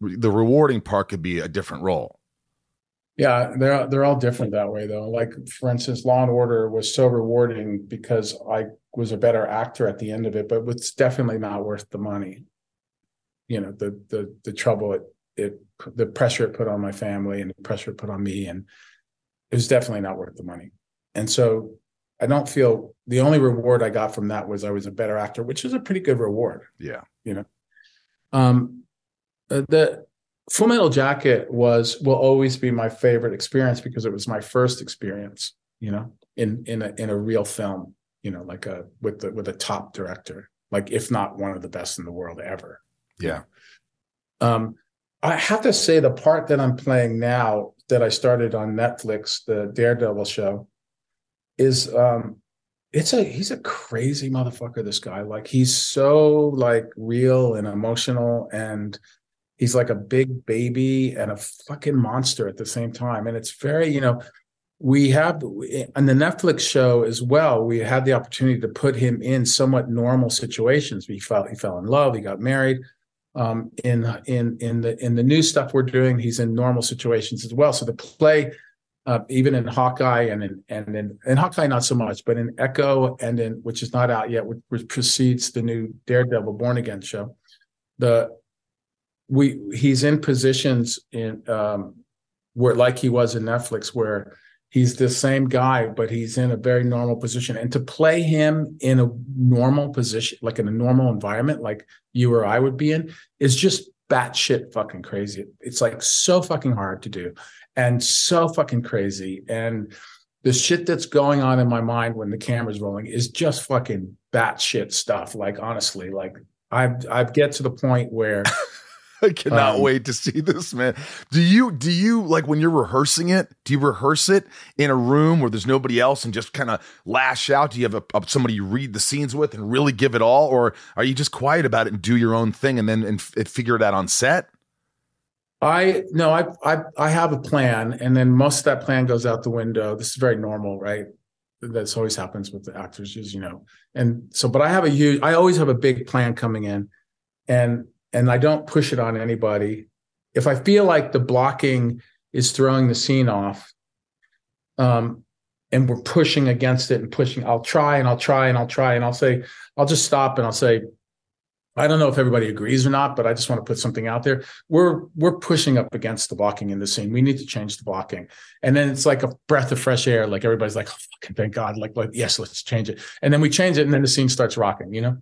The rewarding part could be a different role. Yeah, they're they're all different that way though. Like for instance, Law and Order was so rewarding because I was a better actor at the end of it, but it's definitely not worth the money. You know, the the the trouble it it the pressure it put on my family and the pressure it put on me, and it was definitely not worth the money. And so I don't feel the only reward I got from that was I was a better actor, which is a pretty good reward. Yeah. You know. Um uh, the Full Metal Jacket was will always be my favorite experience because it was my first experience, you know, in in a in a real film, you know, like a with the with a top director, like if not one of the best in the world ever. Yeah. Um, I have to say the part that I'm playing now that I started on Netflix, the Daredevil show, is um it's a he's a crazy motherfucker, this guy. Like he's so like real and emotional and he's like a big baby and a fucking monster at the same time. And it's very, you know, we have on the Netflix show as well, we had the opportunity to put him in somewhat normal situations. He fell, he fell in love, he got married. Um, in in in the in the new stuff we're doing, he's in normal situations as well. So the play, uh, even in Hawkeye and in and in, in Hawkeye not so much, but in Echo and in which is not out yet, which, which precedes the new Daredevil Born Again show, the we he's in positions in um, where like he was in Netflix where he's the same guy, but he's in a very normal position. And to play him in a normal position, like in a normal environment, like you or I would be in, is just batshit fucking crazy. It's like so fucking hard to do and so fucking crazy. And the shit that's going on in my mind when the camera's rolling is just fucking batshit stuff. Like honestly, like I've I've get to the point where <laughs> I cannot Um, wait to see this, man. Do you do you like when you're rehearsing it? Do you rehearse it in a room where there's nobody else and just kind of lash out? Do you have a, a- somebody you read the scenes with and really give it all, or are you just quiet about it and do your own thing and then and, f- and figure it out on set? I no, I I I have a plan, and then most of that plan goes out the window. This is very normal, right? That's always happens with the actors, as you know. And so, but I have a huge. I always have a big plan coming in, and and I don't push it on anybody. If I feel like the blocking is throwing the scene off, um, and we're pushing against it and pushing, I'll try and I'll try and I'll try and I'll say, I'll just stop and I'll say, I don't know if everybody agrees or not, but I just want to put something out there. We're we're pushing up against the blocking in the scene. We need to change the blocking. And then it's like a breath of fresh air. Like everybody's like, oh, fucking thank God. Like, like, yes, let's change it. And then we change it, and then the scene starts rocking, you know?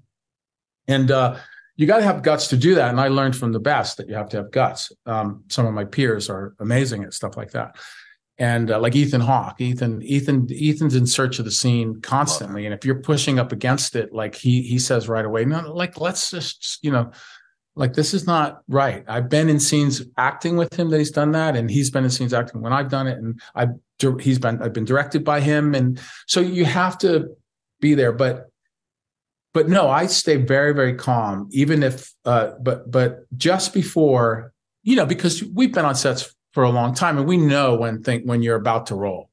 And uh, you got to have guts to do that. And I learned from the best that you have to have guts. Um, some of my peers are amazing at stuff like that. And uh, like Ethan Hawke, Ethan, Ethan, Ethan's in search of the scene constantly. And if you're pushing up against it, like he he says right away, no, like let's just, you know, like this is not right. I've been in scenes acting with him that he's done that, and he's been in scenes acting when I've done it, and I've he's been I've been directed by him, and so you have to be there. But but no, I stay very very calm, even if uh, but but just before you know because we've been on sets for a long time, and we know when think when you're about to roll.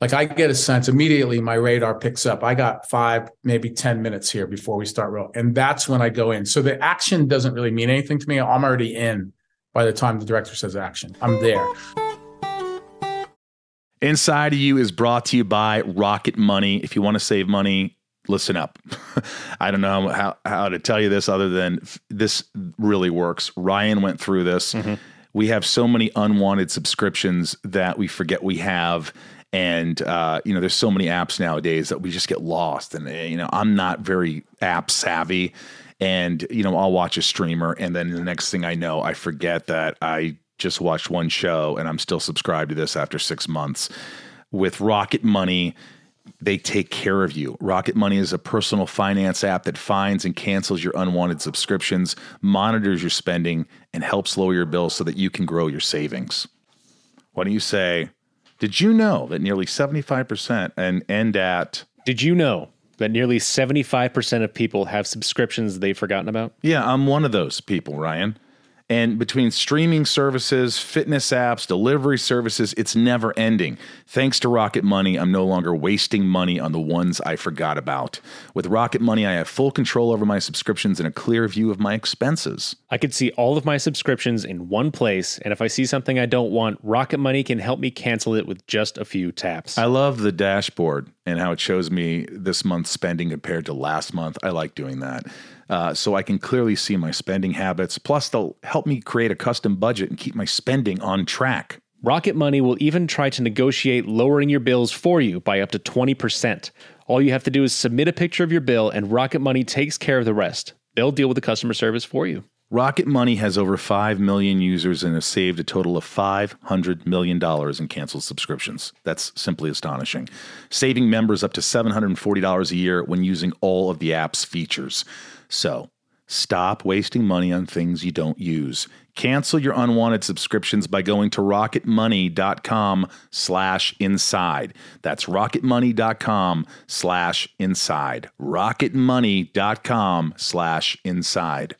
Like I get a sense immediately, my radar picks up. I got five, maybe 10 minutes here before we start roll. And that's when I go in. So the action doesn't really mean anything to me. I'm already in by the time the director says action. I'm there. Inside of You is brought to you by Rocket Money. If you want to save money, listen up. <laughs> I don't know how, how to tell you this other than f- this really works. Ryan went through this. Mm-hmm. We have so many unwanted subscriptions that we forget we have. And, uh, you know, there's so many apps nowadays that we just get lost. And, uh, you know, I'm not very app savvy. And, you know, I'll watch a streamer. And then the next thing I know, I forget that I just watched one show and I'm still subscribed to this after six months. With Rocket Money, they take care of you. Rocket Money is a personal finance app that finds and cancels your unwanted subscriptions, monitors your spending, and helps lower your bills so that you can grow your savings. Why don't you say, did you know that nearly 75% and end at, Did you know that nearly 75% of people have subscriptions they've forgotten about? yeah, I'm one of those people, Ryan. And between streaming services, fitness apps, delivery services, it's never ending. Thanks to Rocket Money, I'm no longer wasting money on the ones I forgot about. With Rocket Money, I have full control over my subscriptions and a clear view of my expenses. I could see all of my subscriptions in one place, and if I see something I don't want, Rocket Money can help me cancel it with just a few taps. I love the dashboard and how it shows me this month's spending compared to last month. I like doing that. Uh, so I can clearly see my spending habits. Plus, they'll help me create a custom budget and keep my spending on track. Rocket Money will even try to negotiate lowering your bills for you by up to 20%. All you have to do is submit a picture of your bill, and Rocket Money takes care of the rest. They'll deal with the customer service for you. Rocket Money has over 5 million users and has saved a total of $500 million in canceled subscriptions. That's simply astonishing. Saving members up to $740 a year when using all of the app's features. So, stop wasting money on things you don't use. Cancel your unwanted subscriptions by going to rocketmoney.com slash inside. That's rocketmoney.com slash inside. rocketmoney.com slash inside.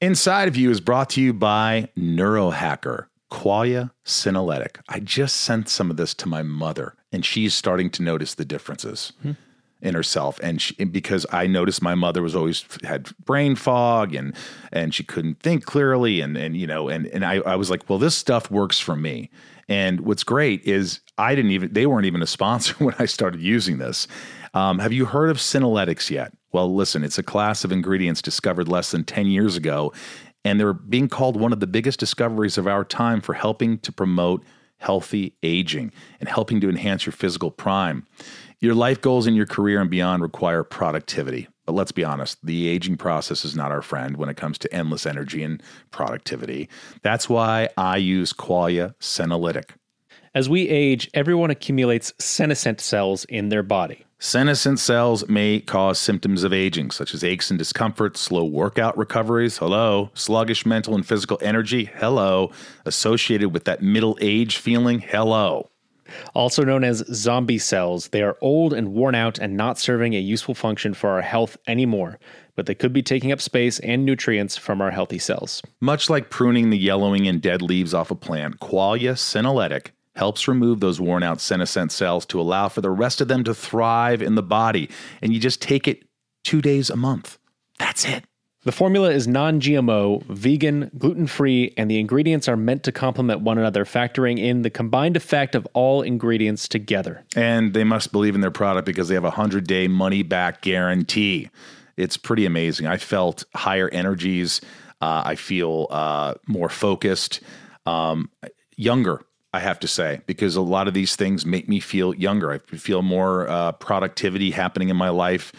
Inside of You is brought to you by Neurohacker, Qualia Senolytic. I just sent some of this to my mother, and she's starting to notice the differences hmm. In herself. And she, because I noticed my mother was always had brain fog and and she couldn't think clearly, and and you know, and and I, I was like, well, this stuff works for me. And what's great is I didn't even they weren't even a sponsor <laughs> when I started using this. Um, have you heard of Senolytics yet? Well, listen, it's a class of ingredients discovered less than 10 years ago, and they're being called one of the biggest discoveries of our time for helping to promote healthy aging and helping to enhance your physical prime. Your life goals in your career and beyond require productivity. But let's be honest, the aging process is not our friend when it comes to endless energy and productivity. That's why I use Qualia Senolytic. As we age, everyone accumulates senescent cells in their body. Senescent cells may cause symptoms of aging, such as aches and discomfort, slow workout recoveries, hello, sluggish mental and physical energy, hello, associated with that middle age feeling, hello. Also known as zombie cells, they are old and worn out and not serving a useful function for our health anymore, but they could be taking up space and nutrients from our healthy cells. Much like pruning the yellowing and dead leaves off a plant, Qualia Senolytic helps remove those worn out senescent cells to allow for the rest of them to thrive in the body. And you just take it two days a month. That's it. The formula is non GMO, vegan, gluten free, and the ingredients are meant to complement one another, factoring in the combined effect of all ingredients together. And they must believe in their product because they have a 100 day money back guarantee. It's pretty amazing. I felt higher energies. Uh, I feel uh, more focused, um, younger. I have to say, because a lot of these things make me feel younger. I feel more uh, productivity happening in my life,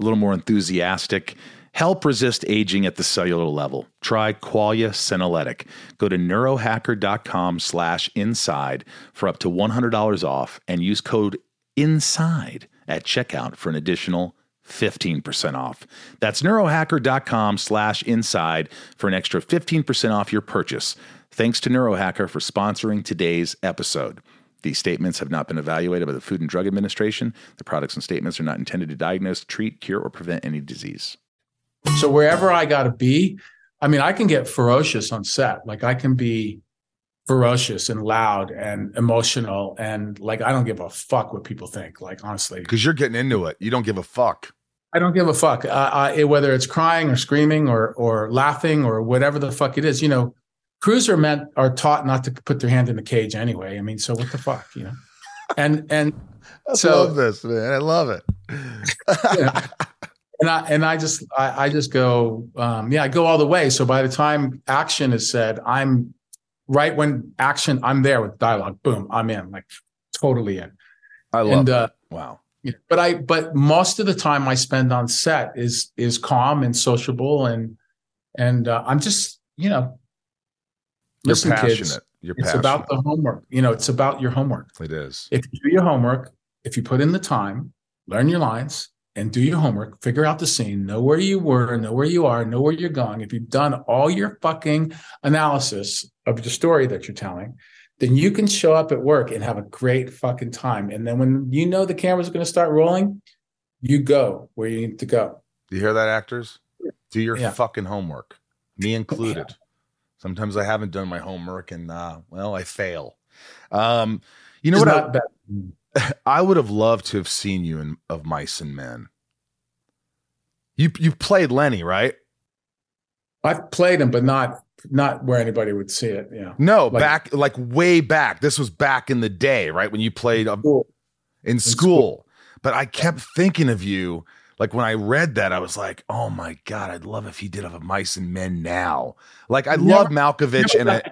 a little more enthusiastic. Help resist aging at the cellular level. Try Qualia Senolytic. Go to neurohacker.com slash inside for up to $100 off and use code INSIDE at checkout for an additional 15% off. That's neurohacker.com slash inside for an extra 15% off your purchase. Thanks to Neurohacker for sponsoring today's episode. These statements have not been evaluated by the Food and Drug Administration. The products and statements are not intended to diagnose, treat, cure, or prevent any disease. So wherever I got to be, I mean, I can get ferocious on set. Like I can be ferocious and loud and emotional and like I don't give a fuck what people think. Like honestly, Because you're getting into it. You don't give a fuck. I don't give a fuck. Uh, I, whether it's crying or screaming or or laughing or whatever the fuck it is, you know, crews are meant are taught not to put their hand in the cage anyway. I mean, so what the fuck, you know? And and <laughs> I So- love this, man. I love it. you <laughs> know, and I and I just I, I just go um, yeah I go all the way. So by the time action is said, I'm right when action I'm there with dialogue. Boom, I'm in like totally in. I love And uh, Wow. you know, but I but most of the time I spend on set is is calm and sociable and and uh, I'm just you know You're passionate. kids You're it's about the homework you know it's about your homework it is. if you do your homework, if you put in the time, learn your lines, and do your homework, figure out the scene, know where you were, know where you are, know where you're going. If you've done all your fucking analysis of your story that you're telling, then you can show up at work and have a great fucking time. And then when you know the camera's are going to start rolling, you go where you need to go. Do you hear that, actors? Do your Yeah. fucking homework. Me included. Sometimes I haven't done my homework, and uh, well, I fail. Um, you know It's what? I. <laughs> I would have loved to have seen you in of Mice and Men. You you played Lenny, right? I've played him, but not not where anybody would see it. Yeah. No, Like- back like way back. This was back in the day, right? When you played Cool. in school. school. But I kept thinking of you. Like when I read that, I was like, "Oh my god, I'd love if he did have a Mice and Men now." Like I Never- love Malkovich, and I,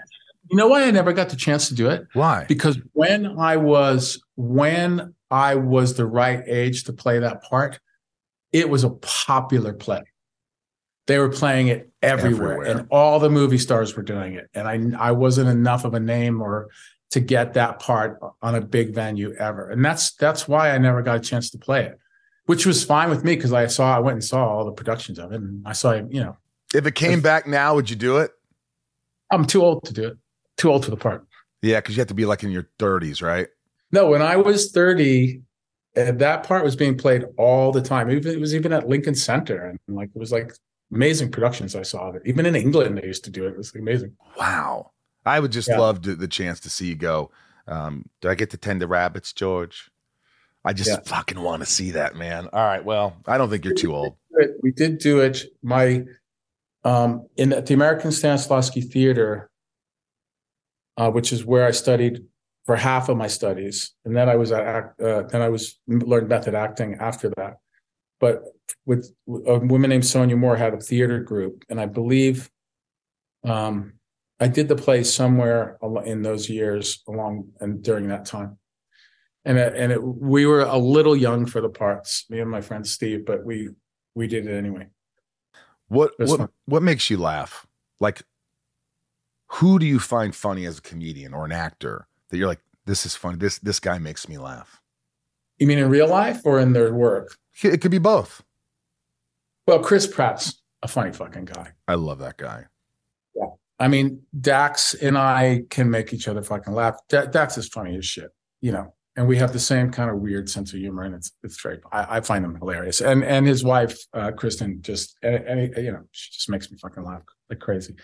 You know why I never got the chance to do it? why? Because when I was when I was the right age to play that part, it was a popular play. They were playing it everywhere, Everywhere. and all the movie stars were doing it. And I I wasn't enough of a name or to get that part on a big venue ever. And that's that's why I never got a chance to play it. Which was fine with me because I saw I went and saw all the productions of it and I saw you know, If it came back now, would you do it? I'm too old to do it. Too old for the part. Yeah, because you have to be like in your thirties, right? No, when I was 30, uh, that part was being played all the time. Even it was even at Lincoln Center, and like it was like amazing productions I saw of it. Even in England, they used to do it. It was amazing. Wow. I would just Yeah. love to, the chance to see you go. Um, do I get to tend the rabbits, George? I just Yeah. fucking want to see that, man. All right. Well, I don't think you're too old. We did do it. My um, in the American Stanislavski Theater, uh, which is where I studied for half of my studies, and then I was at act- uh, then I was learned method acting after that. But with a woman named Sonia Moore had a theater group, and I believe um, I did the play somewhere in those years along and during that time. And it, and it, we were a little young for the parts, me and my friend Steve, but we we did it anyway. What That's what what makes you laugh? Like, who do you find funny as a comedian or an actor that you're like, this is funny. This this guy makes me laugh. You mean in real life or in their work? It could be both. Well, Chris Pratt's a funny fucking guy. I love that guy. I mean, Dax and I can make each other fucking laugh. Da- Dax is funny as shit, you know, and we have the same kind of weird sense of humor, and it's it's very. I, I find him hilarious, and and his wife, uh, Kristen, just and, and, you know, she just makes me fucking laugh like crazy.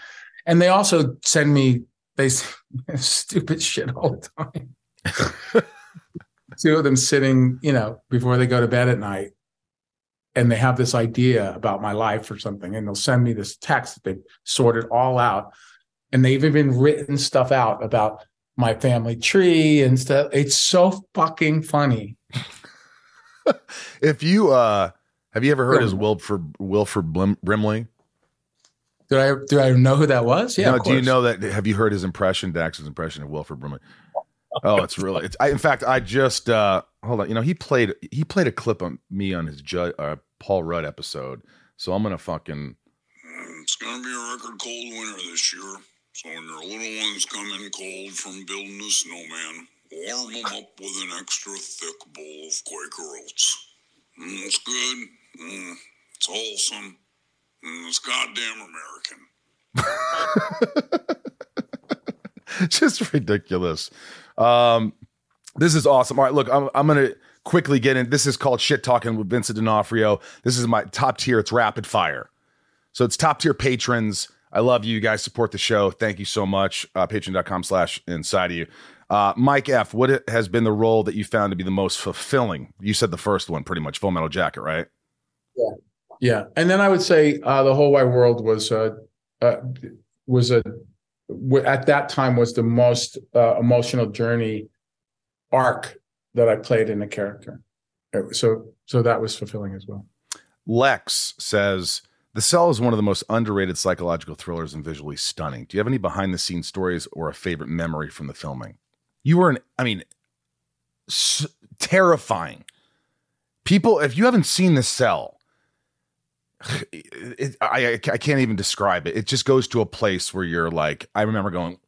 And they also send me they <laughs> stupid shit all the time. <laughs> Two of them sitting, you know, before they go to bed at night, and they have this idea about my life or something, and they'll send me this text that they've sorted all out, and they've even written stuff out about my family tree and stuff. It's so fucking funny. <laughs> If you uh have you ever heard his Yeah. Wilford Wilford Blim, Brimley? Do I do I know who that was? Yeah. No, of do you know that? Have you heard his impression, Dax's impression of Wilford Brimley? Oh, it's really. It's, I, in fact, I just uh hold on. You know, he played he played a clip on me on his ju- uh, Paul Rudd episode. So I'm gonna fucking It's gonna be a record cold winter this year. So when your little ones come in cold from building a snowman, warm them up with an extra thick bowl of Quaker Oats. Mm, it's good. Mm, it's wholesome. Mm, it's goddamn American. <laughs> just ridiculous. Um, this is awesome. All right, look, I'm, I'm going to quickly get in. This is called Shit Talking with Vincent D'Onofrio. This is my top tier. It's rapid fire. So it's top tier patrons. I love you. You guys support the show. Thank you so much. Uh, Patreon.com slash inside of you. Uh, Mike F., what has been the role that you found to be the most fulfilling? You said the first one, pretty much, Full Metal Jacket, right? Yeah, Yeah. and then I would say uh, the whole wide world was uh, uh, was a w- at that time was the most uh, emotional journey arc that I played in a character. So so that was fulfilling as well. Lex says The Cell is one of the most underrated psychological thrillers and visually stunning. Do you have any behind the scenes stories or a favorite memory from the filming? You were an, I mean, s- terrifying. People, if you haven't seen The Cell, <sighs> it, I, I can't even describe it. It just goes to a place where you're like, I remember going,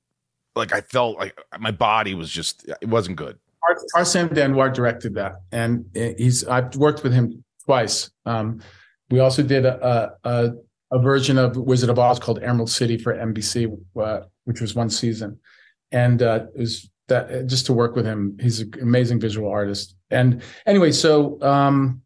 like, I felt like my body was just, it wasn't good. Ar- Tarsem Dhandwar directed that, and he's I've worked with him twice. Um, we also did a, a a version of Wizard of Oz called Emerald City for NBC, uh, which was one season, and uh, it was that just to work with him. He's an amazing visual artist. And anyway, so um,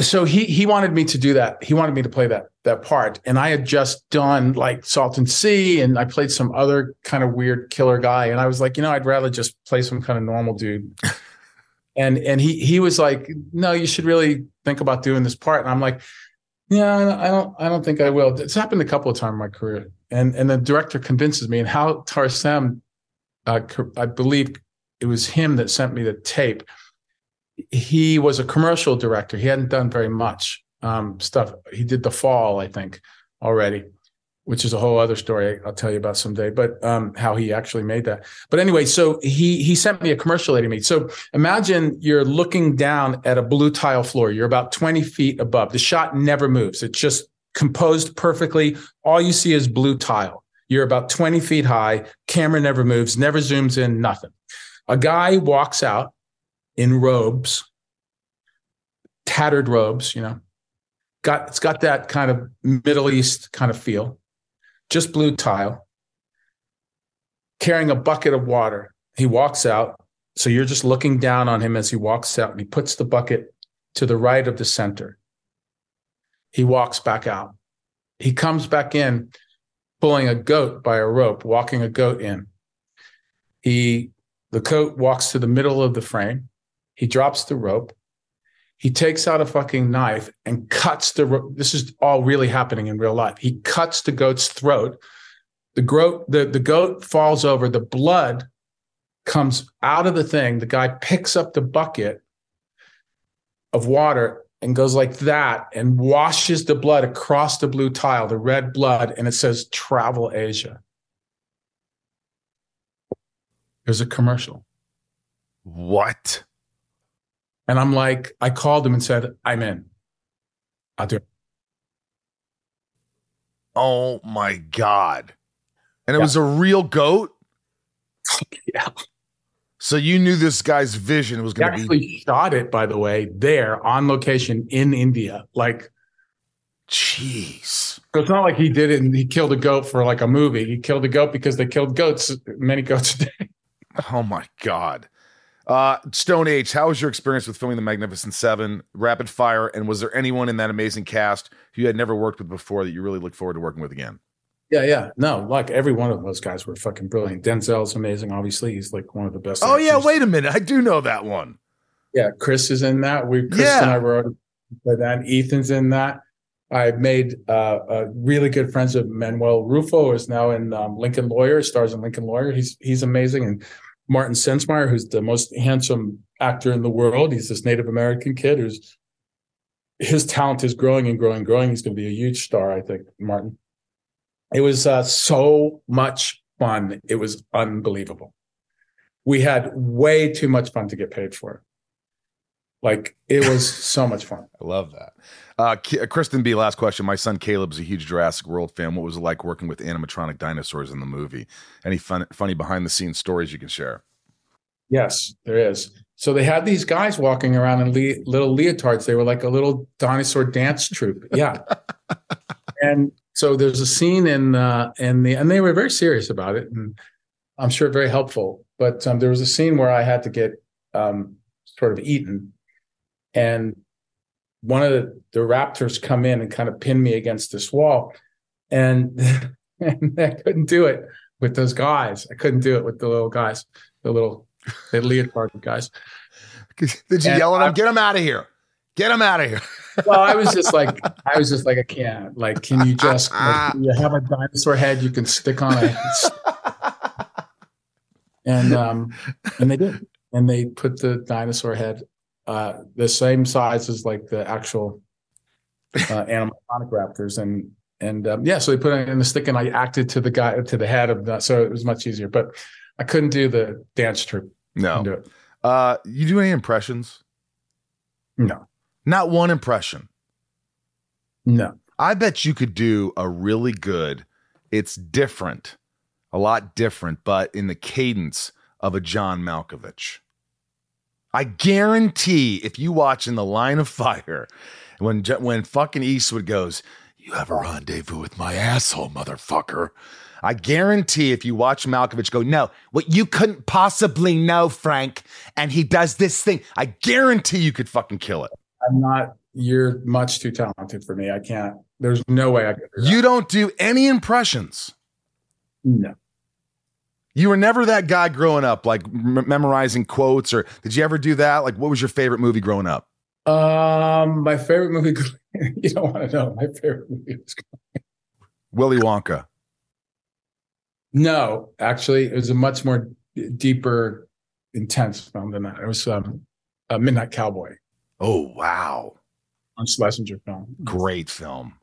so he he wanted me to do that. He wanted me to play that that part, and I had just done like Salton Sea, and I played some other kind of weird killer guy, and I was like, you know, I'd rather just play some kind of normal dude. <laughs> and and he he was like, no, you should really think about doing this part, and I'm like, yeah, I don't I don't think I will. It's happened a couple of times in my career, and and the director convinces me, and how Tarsem, uh, I believe it was him that sent me the tape. He was a commercial director. He hadn't done very much um, stuff. He did The Fall, I think, already, which is a whole other story I'll tell you about someday. But um, how he actually made that. But anyway, so he he sent me a commercial that he made. So imagine you're looking down at a blue tile floor. You're about 20 feet above. The shot never moves. It's just composed perfectly. All you see is blue tile. You're about 20 feet high. Camera never moves, never zooms in, nothing. A guy walks out in robes, tattered robes, you know, got it's got that kind of Middle East kind of feel, just blue tile, carrying a bucket of water. He walks out. So you're just looking down on him as he walks out, and he puts the bucket to the right of the center. He walks back out. He comes back in, pulling a goat by a rope, walking a goat in. He the goat walks to the middle of the frame. He drops the rope he takes out a fucking knife and cuts the this is all really happening in real life. He cuts the goat's throat. The goat the, the goat falls over. The blood comes out of the thing. The guy picks up the bucket of water and goes like that and washes the blood across the blue tile the red blood and it says travel asia. There's a commercial. What? And I'm like, I called him and said, I'm in. I'll do it. Oh my god! And it Yeah. was a real goat. <laughs> Yeah. So you knew this guy's vision was going to be. actually shot it, by the way, there on location in India. Like, Jeez. so it's not like he did it and he killed a goat for like a movie. He killed a goat because they killed goats, many goats a day. Oh my god. Uh, Stone Age, how was your experience with filming The Magnificent Seven, Rapid Fire, and was there anyone in that amazing cast who you had never worked with before that you really look forward to working with again? Yeah, yeah. No, like every one of those guys were fucking brilliant. Denzel's amazing, obviously. He's like one of the best. Oh yeah, wait a minute, I do know that one. Yeah, Chris is in that. We Chris Yeah. and I wrote that. Ethan's in that. I made uh, uh, really good friends with Manuel Rulfo, who is now in um, Lincoln Lawyer, stars in Lincoln Lawyer. He's he's amazing, and Martin Sensmeier, who's the most handsome actor in the world. He's this Native American kid who's his talent is growing and growing and growing. He's going to be a huge star, I think. Martin. It was uh, so much fun. It was unbelievable. We had way too much fun to get paid for it. Like it was so much fun. I love that. Uh, K- Kristen B, last question. My son Caleb's a huge Jurassic World fan. What was it like working with animatronic dinosaurs in the movie? Any fun, funny behind the scenes stories you can share? Yes, there is. So they had these guys walking around in le- little leotards. They were like a little dinosaur dance troupe. Yeah. <laughs> and so there's a scene in uh in the and they were very serious about it and I'm sure very helpful. But um, there was a scene where I had to get um sort of eaten and one of the, the raptors come in and kind of pin me against this wall and, <laughs> and I couldn't do it with those guys. I couldn't do it with the little guys, the little the leotard guys. Did you And yell at them Get them out of here! Get them out of here! <laughs> Well, I was just like, I was just like, I can't. Like, can you just <laughs> like, you have a dinosaur head you can stick on a and um and they did. And they put the dinosaur head uh the same size as like the actual uh <laughs> animatronic raptors and and um, yeah, so they put it in the stick and I acted to the guy to the head of that so it was much easier. But I couldn't do the dance troupe. Couldn't do No. it. Uh, you do any impressions? No. Not one impression. No. I bet you could do a really good. It's different, a lot different, but in the cadence of a John Malkovich. I guarantee if you watch in the line of fire, when when fucking Eastwood goes, "You have a rendezvous with my asshole, motherfucker." I guarantee if you watch Malkovich go, "No, what you couldn't possibly know, Frank," and he does this thing, I guarantee you could fucking kill it. I'm not you're much too talented for me. I can't. There's no way I could. do. You don't do any impressions. no. You were never that guy growing up, like m- memorizing quotes, or did you ever do that? Like, what was your favorite movie growing up? Um, my favorite movie. <laughs> you don't want to know. My favorite movie was. Willy Wonka. No, actually, it was a much more deeper, intense film than that. It was um, a Midnight Cowboy Oh wow, John Schlesinger film. great film.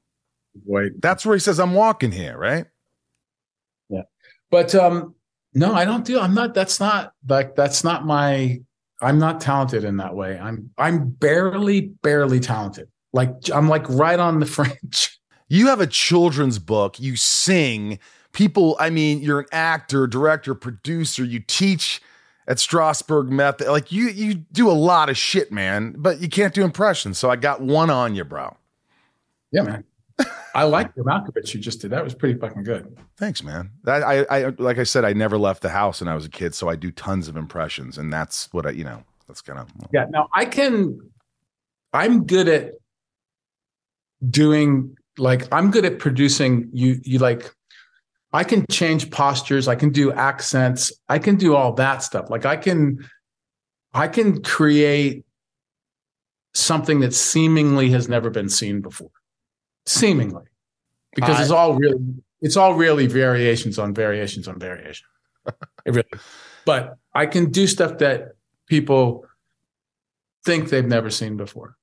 Wait, That's where he says, "I'm walking here," right? Yeah, but um, no, I don't do. I'm not. That's not like that's not my. I'm not talented in that way. I'm I'm barely barely talented. Like I'm like right on the <laughs> fringe. You have a children's book. You sing. People, I mean, you're an actor, director, producer. You teach at Strasberg Method. Like you, you do a lot of shit, man. But you can't do impressions. So I got one on you, bro. Yeah, man. I like the Malkovich you just did. That was pretty fucking good. Thanks, man. That, I, I, like I said, I never left the house when I was a kid, so I do tons of impressions, and that's what I, you know, that's kind of. Yeah. Now I can. I'm good at doing like I'm good at producing. You you like. I can change postures. I can do accents. I can do all that stuff. Like I can, I can create something that seemingly has never been seen before. Seemingly, because I- it's all really, it's all really variations on variations on variation. It really, but I can do stuff that people think they've never seen before.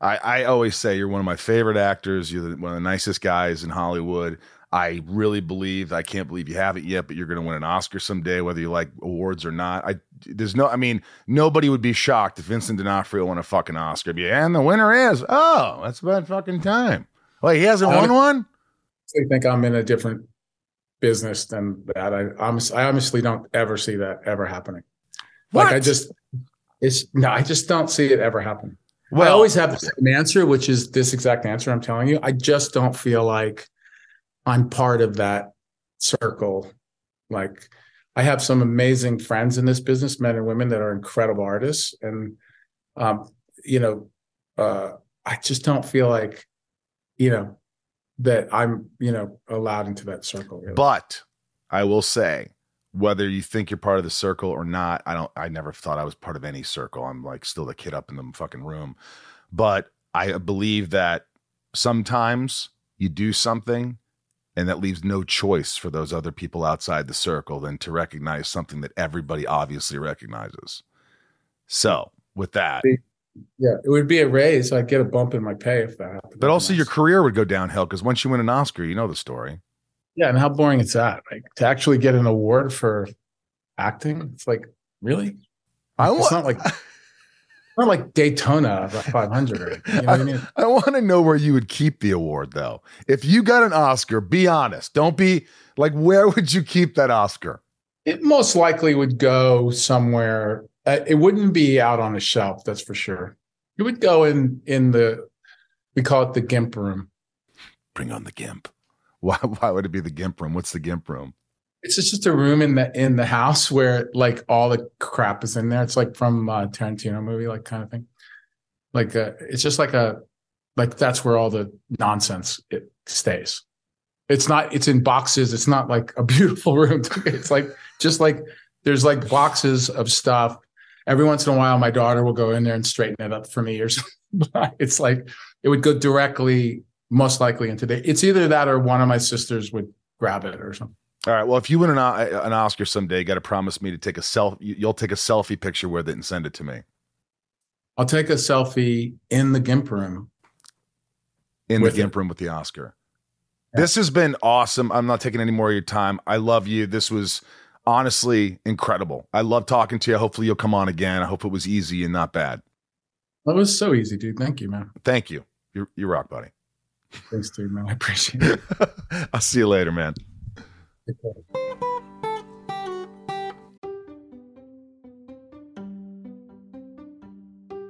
I, I always say you're one of my favorite actors. You're the, one of the nicest guys in Hollywood. I really believe. I can't believe you haven't yet, but you're going to win an Oscar someday, whether you like awards or not. I there's no. I mean, nobody would be shocked if Vincent D'Onofrio won a fucking Oscar. Be and the winner is oh, that's about fucking time. Wait, he hasn't won one. I think I'm in a different business than that. I honestly, I honestly don't ever see that ever happening. Like I What? just, it's no, I just don't see it ever happen. I always have the same answer, which is this exact answer I'm telling you. I just don't feel like I'm part of that circle. Like I have some amazing friends in this business, men and women that are incredible artists, and um, you know, uh, I just don't feel like, you know, that I'm, you know, allowed into that circle. Really. But I will say, whether you think you're part of the circle or not, I don't. I never thought I was part of any circle. I'm like still the kid up in the fucking room. But I believe that sometimes you do something, and that leaves no choice for those other people outside the circle than to recognize something that everybody obviously recognizes. So with that, yeah, it would be a raise. I'd get a bump in my pay if that happened. but also Nice. your career would go downhill because once you win an Oscar, you know the story. Yeah, and how boring is that? Like to actually get an award for acting, it's like really. I it's want. not like not like Daytona 500. You know what I mean? <laughs> I want to know where you would keep the award, though. If you got an Oscar, be honest. Don't be like, where would you keep that Oscar? It most likely would go somewhere. Uh, it wouldn't be out on a shelf, that's for sure. It would go in in the we call it the GIMP room. Bring on the GIMP. Why? Why would it be the GIMP room? What's the GIMP room? It's just a room in the in the house where like all the crap is in there. It's like from uh, Tarantino movie, like kind of thing. Like uh, it's just like a like that's where all the nonsense it stays. It's not. It's in boxes. It's not like a <laughs> beautiful room. It's like just like there's like boxes of stuff. Every once in a while, my daughter will go in there and straighten it up for me or <laughs> something. But it's like it would go directly, most likely into the. It's either that or one of my sisters would grab it or something. All right. Well, if you win an, an Oscar someday, you got to promise me to take a self. you- You'll take a selfie picture with it and send it to me I'll take a selfie in the GIMP room. in the GIMP room with the Oscar. This has been awesome. I'm not taking any more of your time. I love you. This was honestly incredible. I love talking to you. Hopefully, you'll come on again. I hope it was easy and not bad. That was so easy, dude. Thank you, man. Thank you. You're, you rock, buddy. Thanks, dude, man. I appreciate it. <laughs> I'll see you later, man.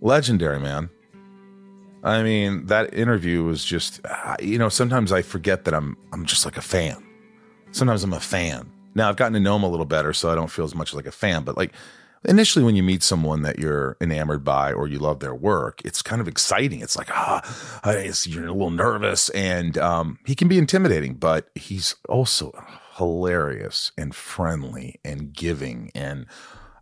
Legendary man. I mean that interview was just uh, you know sometimes i forget that i'm i'm just like a fan. Sometimes i'm a fan. Now i've gotten to know him a little better so i don't feel as much like a fan but like initially when you meet someone that you're enamored by or you love their work it's kind of exciting. It's like ah you're a little nervous and um, he can be intimidating but he's also hilarious and friendly and giving and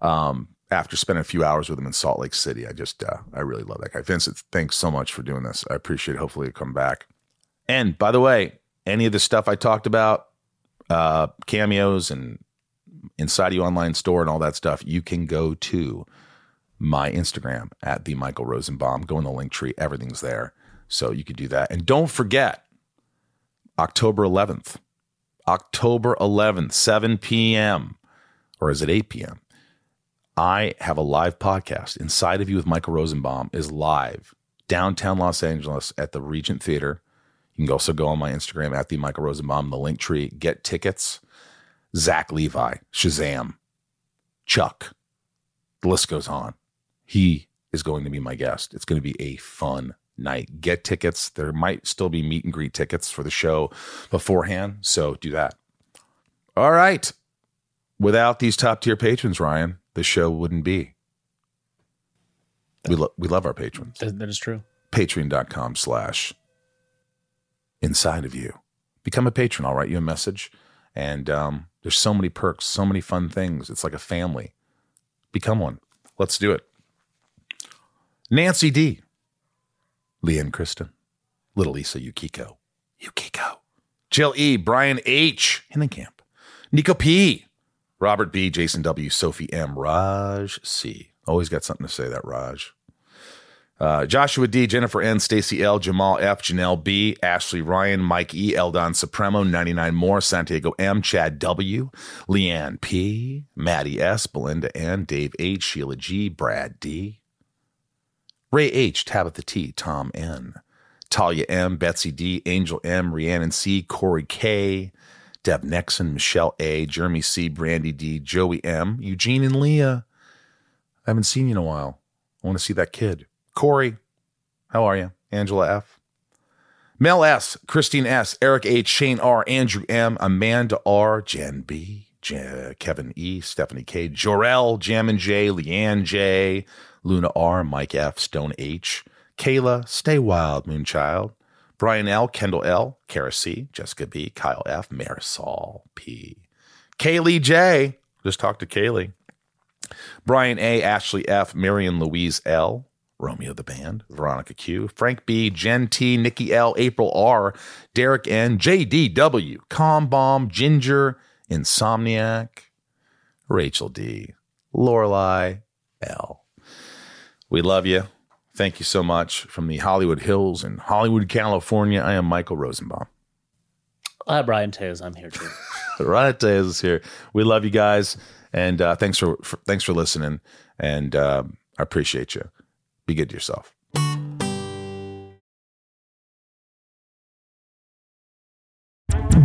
um, after spending a few hours with him in Salt Lake City, I just uh, I really love that guy. Vincent, thanks so much for doing this. I appreciate it. Hopefully, you come back. And by the way, any of the stuff I talked about, uh, cameos and inside you online store and all that stuff, you can go to my Instagram at the Michael Rosenbaum. Go in the link tree. Everything's there. So you could do that. And don't forget, October 11th, October 11th, 7 p.m. or is it 8 p.m.? I have a live podcast. Inside of You with Michael Rosenbaum is live downtown Los Angeles at the Regent Theater. You can also go on my Instagram at the Michael Rosenbaum, the link tree, get tickets. Zach Levi, Shazam, Chuck, the list goes on. He is going to be my guest. It's going to be a fun night. Get tickets. There might still be meet and greet tickets for the show beforehand. So do that. All right. Without these top tier patrons, Ryan, the show wouldn't be. We, lo- we love our patrons. That that is true. Patreon.com slash inside of you. Become a patron. I'll write you a message. And um, there's so many perks, so many fun things. It's like a family. Become one. Let's do it. Nancy D. Leanne Kristen. Little Lisa Yukiko. Yukiko. Jill E. Brian H. Hindenkamp. Nico P. Robert B. Jason W. Sophie M. Raj C. Always got something to say, that Raj. Uh, Joshua D, Jennifer N, Stacy L, Jamal F, Janelle B, Ashley Ryan, Mike E, Eldon Supremo, 99 more, Santiago M, Chad W, Leanne P, Maddie S, Belinda N, Dave H, Sheila G, Brad D, Ray H, Tabitha T, Tom N, Talia M, Betsy D, Angel M, Rhiannon C, Corey K, Deb Nexon, Michelle A, Jeremy C, Brandy D, Joey M, Eugene and Leah. I haven't seen you in a while. I want to see that kid. Corey, how are you? Angela F. Mel S, Christine S, Eric H, Shane R, Andrew M, Amanda R, Jen B, J- Kevin E, Stephanie K, Jorel, Jammin J, Leanne J, Luna R, Mike F, Stone H, Kayla, Stay Wild, Moonchild, Brian L, Kendall L, Kara C, Jessica B, Kyle F, Marisol P, Kaylee J, just talked to Kaylee, Brian A, Ashley F, Marion Louise L, Romeo the Band, Veronica Q, Frank B, Jen T, Nikki L, April R, Derek N, JDW, Calm Bomb, Ginger, Insomniac, Rachel D, Lorelai L. We love you. Thank you so much from the Hollywood Hills in Hollywood, California. I am Michael Rosenbaum. Uh, Brian Tays, I'm here too. <laughs> Brian Right is here. We love you guys, and uh, thanks for, for thanks for listening. And um, I appreciate you. Be good to yourself.